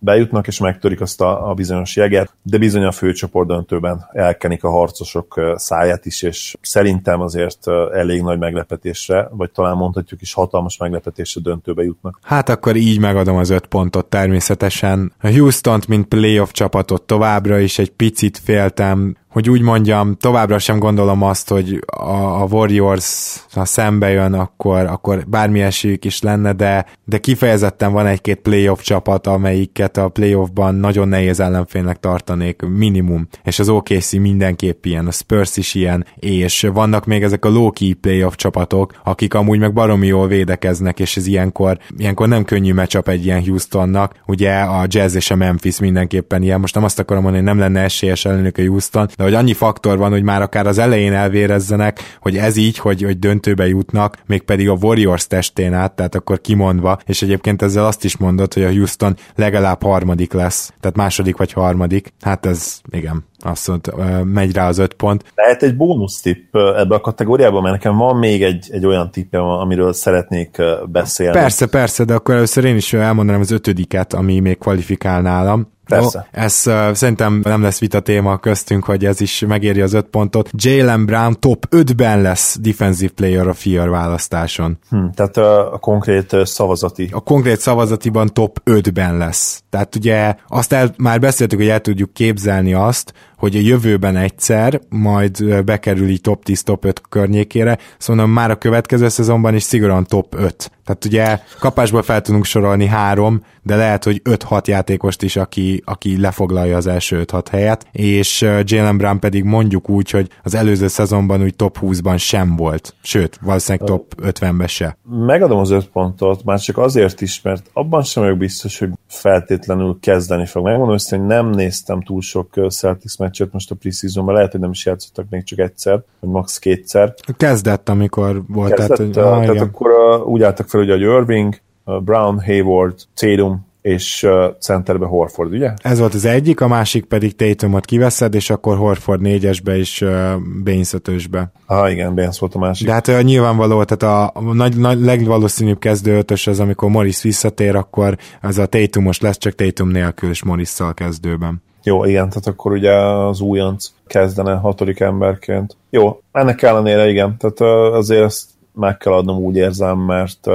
bejutnak és megtörik azt a, a bizonyos jeget, de bizony a főcsoport döntőben elkenik a harcosok száját is, és szerintem azért elég nagy meglepetésre, vagy talán mondhatjuk is hatalmas meglepetésre döntőbe jutnak. Hát akkor így megadom az öt pontot természetesen. A Houston-t, mint playoff csapatot továbbra is egy picit féltem, hogy úgy mondjam, továbbra sem gondolom azt, hogy a, a Warriors, ha szembe jön, akkor, akkor bármi esélyük is lenne, de, de kifejezetten van egy-két playoff csapat, amelyiket a playoffban nagyon nehéz ellenfélnek tartanék, minimum, és az OKC mindenképp ilyen, a Spurs is ilyen, és vannak még ezek a low-key playoff csapatok, akik amúgy meg baromi jól védekeznek, és ez ilyenkor, ilyenkor nem könnyű meccsap egy ilyen Houstonnak, ugye a Jazz és a Memphis mindenképpen ilyen, most nem azt akarom mondani, hogy nem lenne esélyes ellenük a Houston, de hogy annyi faktor van, hogy már akár az elején elvérezzenek, hogy ez így, hogy, hogy döntőbe jutnak, mégpedig a Warriors testén át, tehát akkor kimondva, és egyébként ezzel azt is mondod, hogy a Houston legalább harmadik lesz, tehát második vagy harmadik, hát ez igen, azt mondta, megy rá az öt pont. Lehet egy bónusz tipp ebbe a kategóriába, mert nekem van még egy, egy olyan tippem, amiről szeretnék beszélni. Persze, persze, de akkor először én is elmondanám az ötödiket, ami még kvalifikál nálam. Persze. No, ez uh, szerintem nem lesz vita téma köztünk, hogy ez is megéri az öt pontot. Jalen Brown top 5-ben lesz Defensive Player of Year választáson. Hm, tehát a, a konkrét szavazati. A konkrét szavazatiban top 5-ben lesz. Tehát ugye azt el, már beszéltük, hogy el tudjuk képzelni azt, hogy a jövőben egyszer majd bekerül így top 10, top 5 környékére, szóval már a következő szezonban is szigorúan top 5. Tehát ugye kapásból fel tudunk sorolni három, de lehet, hogy 5-6 játékost is, aki, aki lefoglalja az első 5-6 helyet, és Jalen Brown pedig mondjuk úgy, hogy az előző szezonban úgy top 20-ban sem volt, sőt, valószínűleg top 50-ben se. Megadom az 5 pontot, már csak azért is, mert abban sem vagyok biztos, hogy feltétlenül kezdeni fog. Megmondom hogy nem néztem túl sok Celtics meccset most a preseasonban, lehet, hogy nem is játszottak még csak egyszer, vagy max. kétszer. Kezdett, amikor volt. Kezdett, tehát, hogy, ah, tehát akkor uh, úgy álltak fel, hogy a Irving, uh, Brown, Hayward, Tatum, és uh, centerbe Horford, ugye? Ez volt az egyik, a másik pedig Tatumot kiveszed, és akkor Horford négyesbe és uh, Baines ötösbe. Ah, igen, Baines volt a másik. De hát uh, nyilvánvaló, tehát a nagy, nagy, legvalószínűbb kezdő ötös az, amikor Morris visszatér, akkor az a Tatumos lesz, csak Tatum nélkül, és Morrisszal kezdőben. Jó, igen, tehát akkor ugye az újonc kezdene hatodik emberként. Jó, ennek ellenére igen, tehát azért ezt meg kell adnom, úgy érzem, mert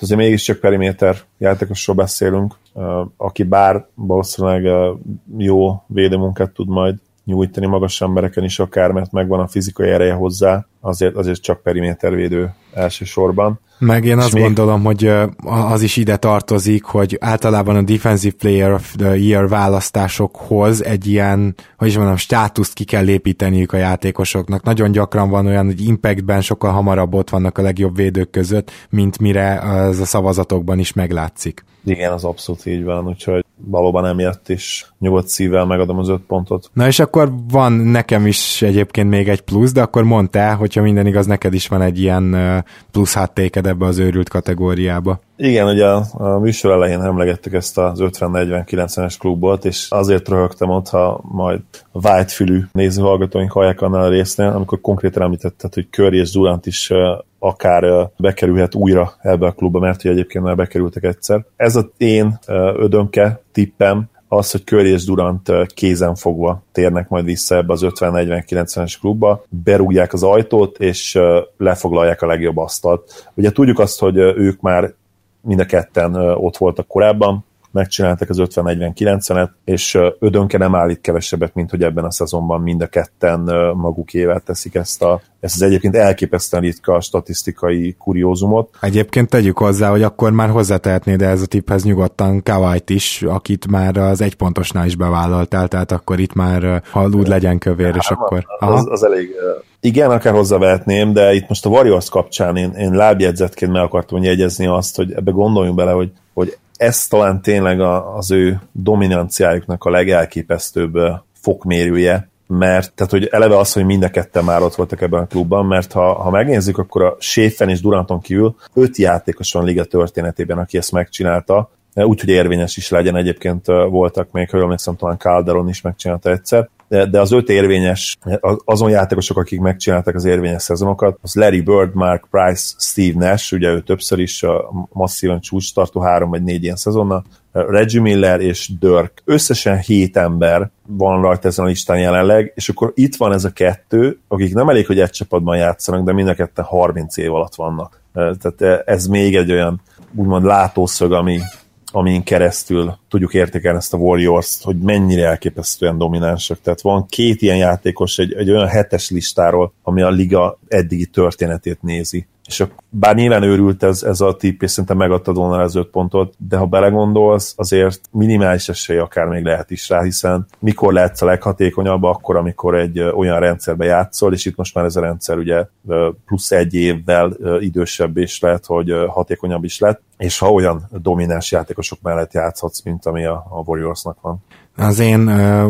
azért mégiscsak periméter játékosról beszélünk, aki bár valószínűleg jó védőmunkát tud majd nyújtani magas embereken is akár, mert megvan a fizikai ereje hozzá, azért, azért csak perimétervédő elsősorban. Meg én azt még... gondolom, hogy az is ide tartozik, hogy általában a Defensive Player of the Year választásokhoz egy ilyen, hogy is mondom, státuszt ki kell építeniük a játékosoknak. Nagyon gyakran van olyan, hogy Impactben sokkal hamarabb ott vannak a legjobb védők között, mint mire ez a szavazatokban is meglátszik. Igen, az abszolút így van, úgyhogy valóban emiatt is nyugodt szívvel megadom az öt pontot. Na és akkor van nekem is egyébként még egy plusz, de akkor mondta, hogyha minden igaz, neked is van egy ilyen plusz háttéked ebbe az őrült kategóriába. Igen, ugye a, a műsor elején emlegettük ezt az 50-40-90-es klubot, és azért röhögtem ott, ha majd whitefülű nézőhallgatóink hallják annál a résznél, amikor konkrétan említetted, hogy Curry és Durant is akár bekerülhet újra ebbe a klubba, mert hogy egyébként már bekerültek egyszer. Ez a én ödönke tippem, az, hogy Curry és Durant kézen fogva térnek majd vissza ebbe az 50-40-90-es klubba, berúgják az ajtót, és lefoglalják a legjobb asztalt. Ugye tudjuk azt, hogy ők már mind a ketten ott voltak korábban, megcsináltak az 50-40-90-et, és ödönke nem állít kevesebbet, mint hogy ebben a szezonban mind a ketten magukével teszik ezt, a, ezt az egyébként elképesztően ritka statisztikai kuriózumot. Egyébként tegyük hozzá, hogy akkor már hozzátehetnéd ez a tipphez nyugodtan Kawait is, akit már az egypontosnál is bevállaltál, tehát akkor itt már ha úgy legyen kövér, és akkor... Aha. Az, az elég igen, akár hozzávehetném, de itt most a Warriors kapcsán én, én lábjegyzetként meg akartam jegyezni azt, hogy ebbe gondoljunk bele, hogy, hogy ez talán tényleg a, az ő dominanciájuknak a legelképesztőbb fokmérője, mert tehát, hogy eleve az, hogy mind a ketten már ott voltak ebben a klubban, mert ha, ha megnézzük, akkor a Séfen és Duranton kívül öt játékos van liga történetében, aki ezt megcsinálta, úgyhogy érvényes is legyen. Egyébként voltak még, hogy emlékszem, talán Calderon is megcsinálta egyszer, de, de az öt érvényes, azon játékosok, akik megcsinálták az érvényes szezonokat, az Larry Bird, Mark Price, Steve Nash, ugye ő többször is a masszívan csúcs tartó három vagy négy ilyen szezonnal, Reggie Miller és Dirk. Összesen hét ember van rajta ezen a listán jelenleg, és akkor itt van ez a kettő, akik nem elég, hogy egy csapatban játszanak, de mind a ketten 30 év alatt vannak. Tehát ez még egy olyan úgymond látószög, ami, amin keresztül tudjuk értékelni ezt a Warriors-t, hogy mennyire elképesztően dominánsak. Tehát van két ilyen játékos egy, egy olyan hetes listáról, ami a liga eddigi történetét nézi és bár nyilván őrült ez, ez a tipp, és szerintem megadtad volna az öt pontot, de ha belegondolsz, azért minimális esély akár még lehet is rá, hiszen mikor lehetsz a leghatékonyabb, akkor, amikor egy olyan rendszerbe játszol, és itt most már ez a rendszer ugye plusz egy évvel idősebb, és lehet, hogy hatékonyabb is lett, és ha olyan domináns játékosok mellett játszhatsz, mint ami a, a Warriorsnak van. Az én ö,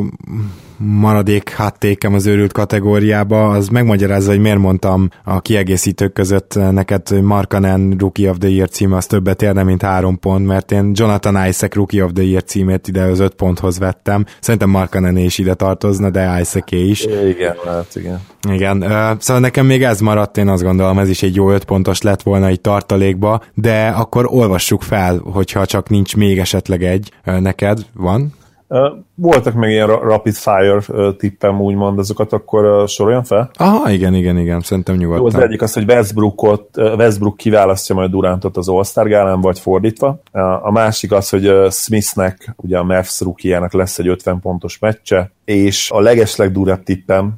maradék háttékem az őrült kategóriába, az megmagyarázza, hogy miért mondtam a kiegészítők között neked Markanen Rookie of the Year címe az többet érne, mint három pont, mert én Jonathan Isaac Rookie of the Year címét ide az öt ponthoz vettem. Szerintem Markanen is ide tartozna, de isaac is. Igen, hát igen. Igen, szóval nekem még ez maradt, én azt gondolom, ez is egy jó öt pontos lett volna egy tartalékba, de akkor olvassuk fel, hogyha csak nincs még esetleg egy neked, van? Voltak még ilyen rapid fire tippem, úgymond, azokat akkor soroljon fel? Aha, igen, igen, igen, szerintem nyugodtan. Jó, az egyik az, hogy Westbrookot, Westbrook kiválasztja majd Durantot az All-Star gálán, vagy fordítva. A másik az, hogy Smithnek, ugye a Mavs rookie lesz egy 50 pontos meccse, és a legeslegdurább tippem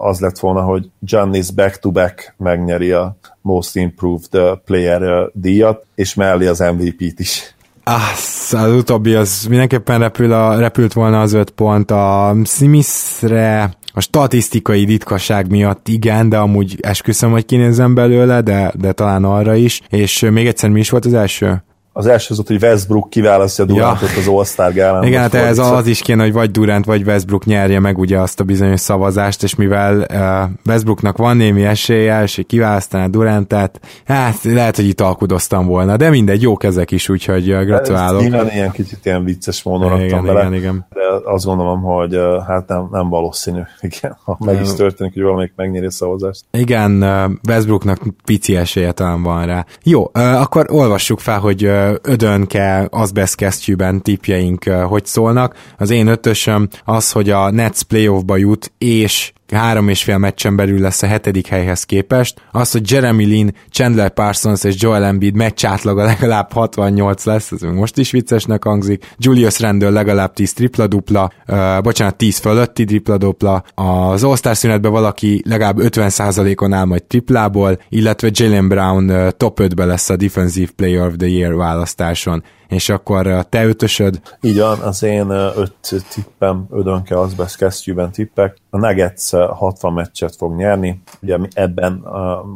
az lett volna, hogy Giannis back-to-back megnyeri a Most Improved Player díjat, és mellé az MVP-t is. Ah, az utóbbi az mindenképpen repül a, repült volna az öt pont. A Smithre a statisztikai ritkaság miatt igen, de amúgy esküszöm, hogy kinézem belőle, de, de talán arra is. És még egyszer mi is volt az első? Az első az ott, hogy Westbrook kiválasztja Durantot ja. az All-Star gálán. Igen, hát ez az is kéne, hogy vagy Durant, vagy Westbrook nyerje meg ugye azt a bizonyos szavazást, és mivel uh, Westbrooknak van némi esélye, és kiválasztaná Durantet, hát lehet, hogy itt alkudoztam volna, de mindegy, jó kezek is, úgyhogy uh, gratulálok. Igen, ilyen kicsit ilyen vicces módon igen, bele, igen, igen. de azt gondolom, hogy uh, hát nem, nem valószínű, igen, ha meg is történik, hogy valamelyik megnyeri a szavazást. Igen, uh, Westbrooknak pici esélye talán van rá. Jó, uh, akkor olvassuk fel, hogy uh, ödönke, azbeszkesztyűben tipjeink hogy szólnak. Az én ötösöm az, hogy a Nets playoffba jut, és három és fél meccsen belül lesz a hetedik helyhez képest. Az, hogy Jeremy Lin, Chandler Parsons és Joel Embiid meccs átlaga legalább 68 lesz, ez most is viccesnek hangzik. Julius Randle legalább 10 tripla-dupla, uh, bocsánat, 10 fölötti tripla-dupla. Az All-Star szünetben valaki legalább 50%-on áll majd triplából, illetve Jalen Brown uh, top 5-be lesz a Defensive Player of the Year választáson és akkor a te ötösöd? Így van, az én öt tippem, ödönke az besz kesztyűben tippek. A Nuggets 60 meccset fog nyerni, ugye ebben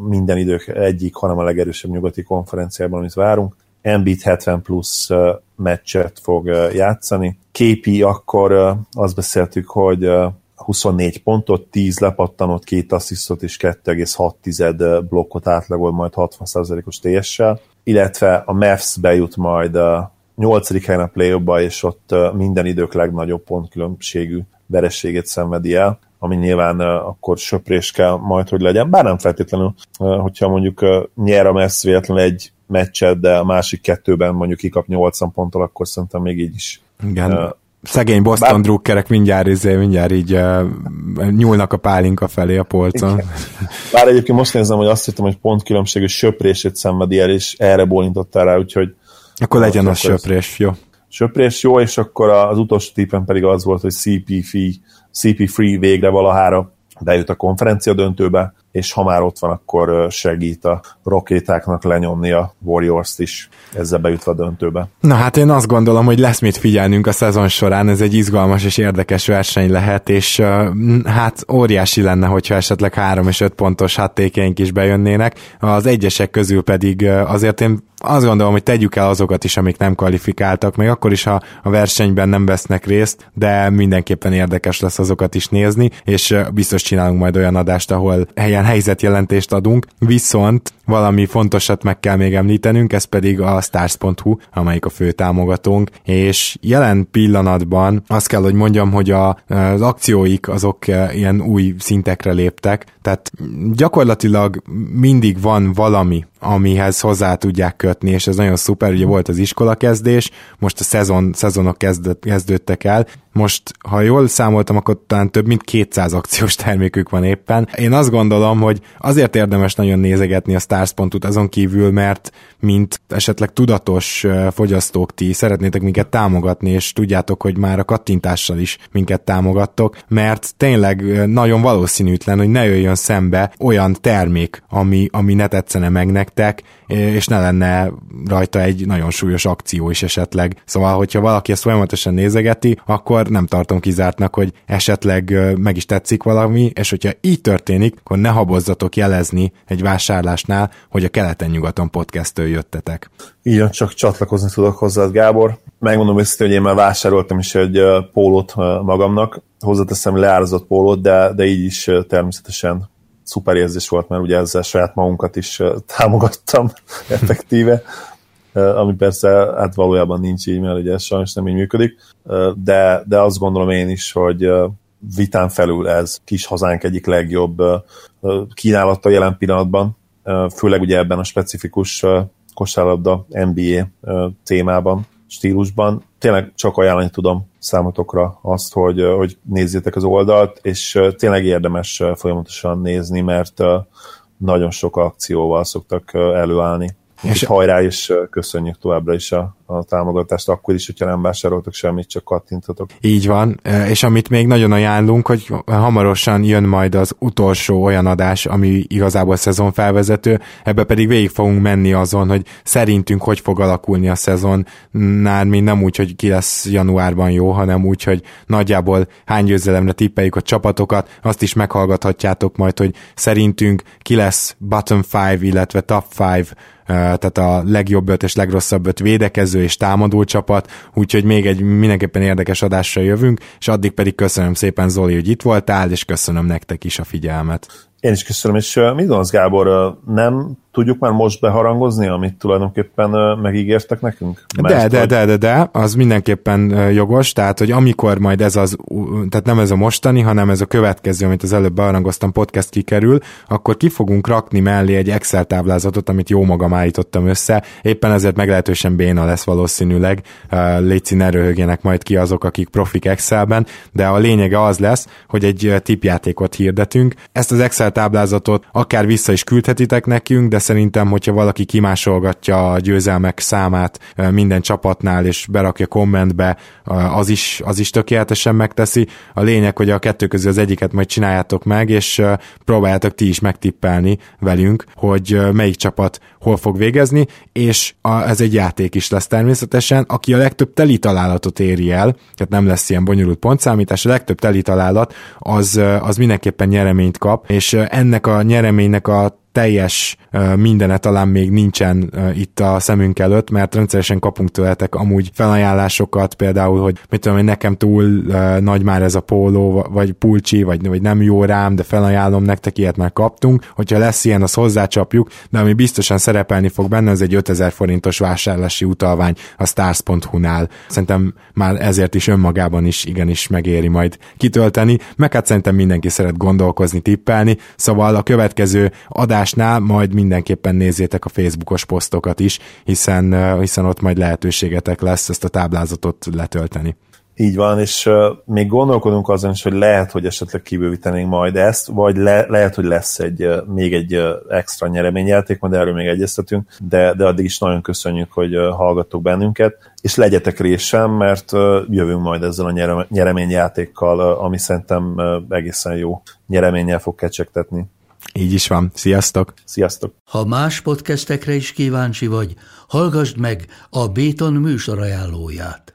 minden idők egyik, hanem a legerősebb nyugati konferenciában, amit várunk. Embiid 70 plusz meccset fog játszani. KP akkor azt beszéltük, hogy 24 pontot, 10 lepattanott, 2 asszisztot és 2,6 blokkot átlagol majd 60%-os TS-sel illetve a Mavs bejut majd a nyolcadik helyen a play és ott minden idők legnagyobb pontkülönbségű verességét szenvedi el, ami nyilván akkor söprés kell majd, hogy legyen, bár nem feltétlenül, hogyha mondjuk nyer a Mavs véletlenül egy meccset, de a másik kettőben mondjuk kikap 80 ponttal, akkor szerintem még így is Igen szegény Boston Bár... drukkerek mindjárt, izé, mindjárt így uh, nyúlnak a pálinka felé a polcon. Igen. Bár egyébként most nézem, hogy azt hittem, hogy pont különbségű söprését szenvedi el, és erre bólintottál rá, úgyhogy... Akkor legyen az söprés, jó. Söprés jó, és akkor az utolsó tippen pedig az volt, hogy CP, CP Free végre valahára bejut a konferencia döntőbe, és ha már ott van, akkor segít a rakétáknak lenyomni a Warriors-t is, ezzel bejutva a döntőbe. Na hát én azt gondolom, hogy lesz mit figyelnünk a szezon során, ez egy izgalmas és érdekes verseny lehet, és hát óriási lenne, hogyha esetleg 3 és 5 pontos háttékeink is bejönnének, az egyesek közül pedig azért én azt gondolom, hogy tegyük el azokat is, amik nem kvalifikáltak, még akkor is, ha a versenyben nem vesznek részt, de mindenképpen érdekes lesz azokat is nézni, és biztos csinálunk majd olyan adást, ahol helyen ilyen helyzetjelentést adunk, viszont valami fontosat meg kell még említenünk, ez pedig a stars.hu, amelyik a fő támogatónk, és jelen pillanatban azt kell, hogy mondjam, hogy a, az akcióik azok ilyen új szintekre léptek, tehát gyakorlatilag mindig van valami, amihez hozzá tudják kötni, és ez nagyon szuper, ugye volt az iskola kezdés, most a szezon, szezonok kezdődtek el, most, ha jól számoltam, akkor talán több mint 200 akciós termékük van éppen. Én azt gondolom, hogy azért érdemes nagyon nézegetni a Stars.hu-t azon kívül, mert mint esetleg tudatos fogyasztók ti szeretnétek minket támogatni, és tudjátok, hogy már a kattintással is minket támogattok, mert tényleg nagyon valószínűtlen, hogy ne jöjjön szembe olyan termék, ami, ami ne tetszene meg nektek, és ne lenne rajta egy nagyon súlyos akció is esetleg. Szóval, hogyha valaki ezt folyamatosan nézegeti, akkor nem tartom kizártnak, hogy esetleg meg is tetszik valami, és hogyha így történik, akkor ne habozzatok jelezni egy vásárlásnál, hogy a keleten-nyugaton podcasttől jöttetek. Igen, csak csatlakozni tudok hozzád, Gábor. Megmondom őszintén, hogy én már vásároltam is egy pólót magamnak, hozzáteszem leárazott pólót, de, de így is természetesen szuper érzés volt, mert ugye ezzel saját magunkat is támogattam effektíve, ami persze hát valójában nincs így, mert ugye ez sajnos nem így működik, de, de azt gondolom én is, hogy vitán felül ez kis hazánk egyik legjobb kínálata jelen pillanatban, főleg ugye ebben a specifikus kosárlabda NBA témában, stílusban. Tényleg csak ajánlani tudom számotokra azt, hogy, hogy nézzétek az oldalt, és tényleg érdemes folyamatosan nézni, mert nagyon sok akcióval szoktak előállni. És hajrá, és köszönjük továbbra is a, a támogatást, akkor is, hogyha nem vásároltok semmit, csak kattintotok. Így van, és amit még nagyon ajánlunk, hogy hamarosan jön majd az utolsó olyan adás, ami igazából szezonfelvezető, ebbe pedig végig fogunk menni azon, hogy szerintünk hogy fog alakulni a szezonnál, mi nem úgy, hogy ki lesz januárban jó, hanem úgy, hogy nagyjából hány győzelemre tippeljük a csapatokat, azt is meghallgathatjátok majd, hogy szerintünk ki lesz bottom five, illetve top five tehát a legjobb öt és legrosszabb öt védekező és támadó csapat, úgyhogy még egy mindenképpen érdekes adásra jövünk, és addig pedig köszönöm szépen Zoli, hogy itt voltál, és köszönöm nektek is a figyelmet. Én is köszönöm, és mit gondolsz Gábor, nem tudjuk már most beharangozni, amit tulajdonképpen megígértek nekünk? Mert, de, de, de, de, de, az mindenképpen jogos, tehát, hogy amikor majd ez az, tehát nem ez a mostani, hanem ez a következő, amit az előbb beharangoztam, podcast kikerül, akkor ki fogunk rakni mellé egy Excel táblázatot, amit jó magam állítottam össze, éppen ezért meglehetősen béna lesz valószínűleg, Léci ne röhögjenek majd ki azok, akik profik Excelben, de a lényege az lesz, hogy egy tipjátékot hirdetünk. Ezt az Excel táblázatot akár vissza is küldhetitek nekünk, de szerintem, hogyha valaki kimásolgatja a győzelmek számát minden csapatnál, és berakja kommentbe, az is, az is tökéletesen megteszi. A lényeg, hogy a kettő közül az egyiket majd csináljátok meg, és próbáljátok ti is megtippelni velünk, hogy melyik csapat hol fog végezni, és a, ez egy játék is lesz természetesen. Aki a legtöbb teli találatot éri el, tehát nem lesz ilyen bonyolult pontszámítás, a legtöbb teli találat, az, az mindenképpen nyereményt kap, és ennek a nyereménynek a teljes mindene talán még nincsen itt a szemünk előtt, mert rendszeresen kapunk tőletek amúgy felajánlásokat, például, hogy mit tudom, hogy nekem túl nagy már ez a póló, vagy pulcsi, vagy, vagy nem jó rám, de felajánlom nektek, ilyet már kaptunk. Hogyha lesz ilyen, az hozzácsapjuk, de ami biztosan szerepelni fog benne, az egy 5000 forintos vásárlási utalvány a stars.hu-nál. Szerintem már ezért is önmagában is igenis megéri majd kitölteni, meg hát szerintem mindenki szeret gondolkozni, tippelni, szóval a következő adásnál majd mindenképpen nézzétek a Facebookos posztokat is, hiszen, hiszen ott majd lehetőségetek lesz ezt a táblázatot letölteni. Így van, és még gondolkodunk azon is, hogy lehet, hogy esetleg kibővítenénk majd ezt, vagy le, lehet, hogy lesz egy még egy extra nyereményjáték, majd erről még egyeztetünk, de, de addig is nagyon köszönjük, hogy hallgattok bennünket, és legyetek résen, mert jövünk majd ezzel a nyereményjátékkal, ami szerintem uh, egészen jó nyereménnyel fog kecsegtetni. Így is van. Sziasztok! Sziasztok! Ha más podcastekre is kíváncsi vagy, hallgassd meg a Béton műsor ajánlóját.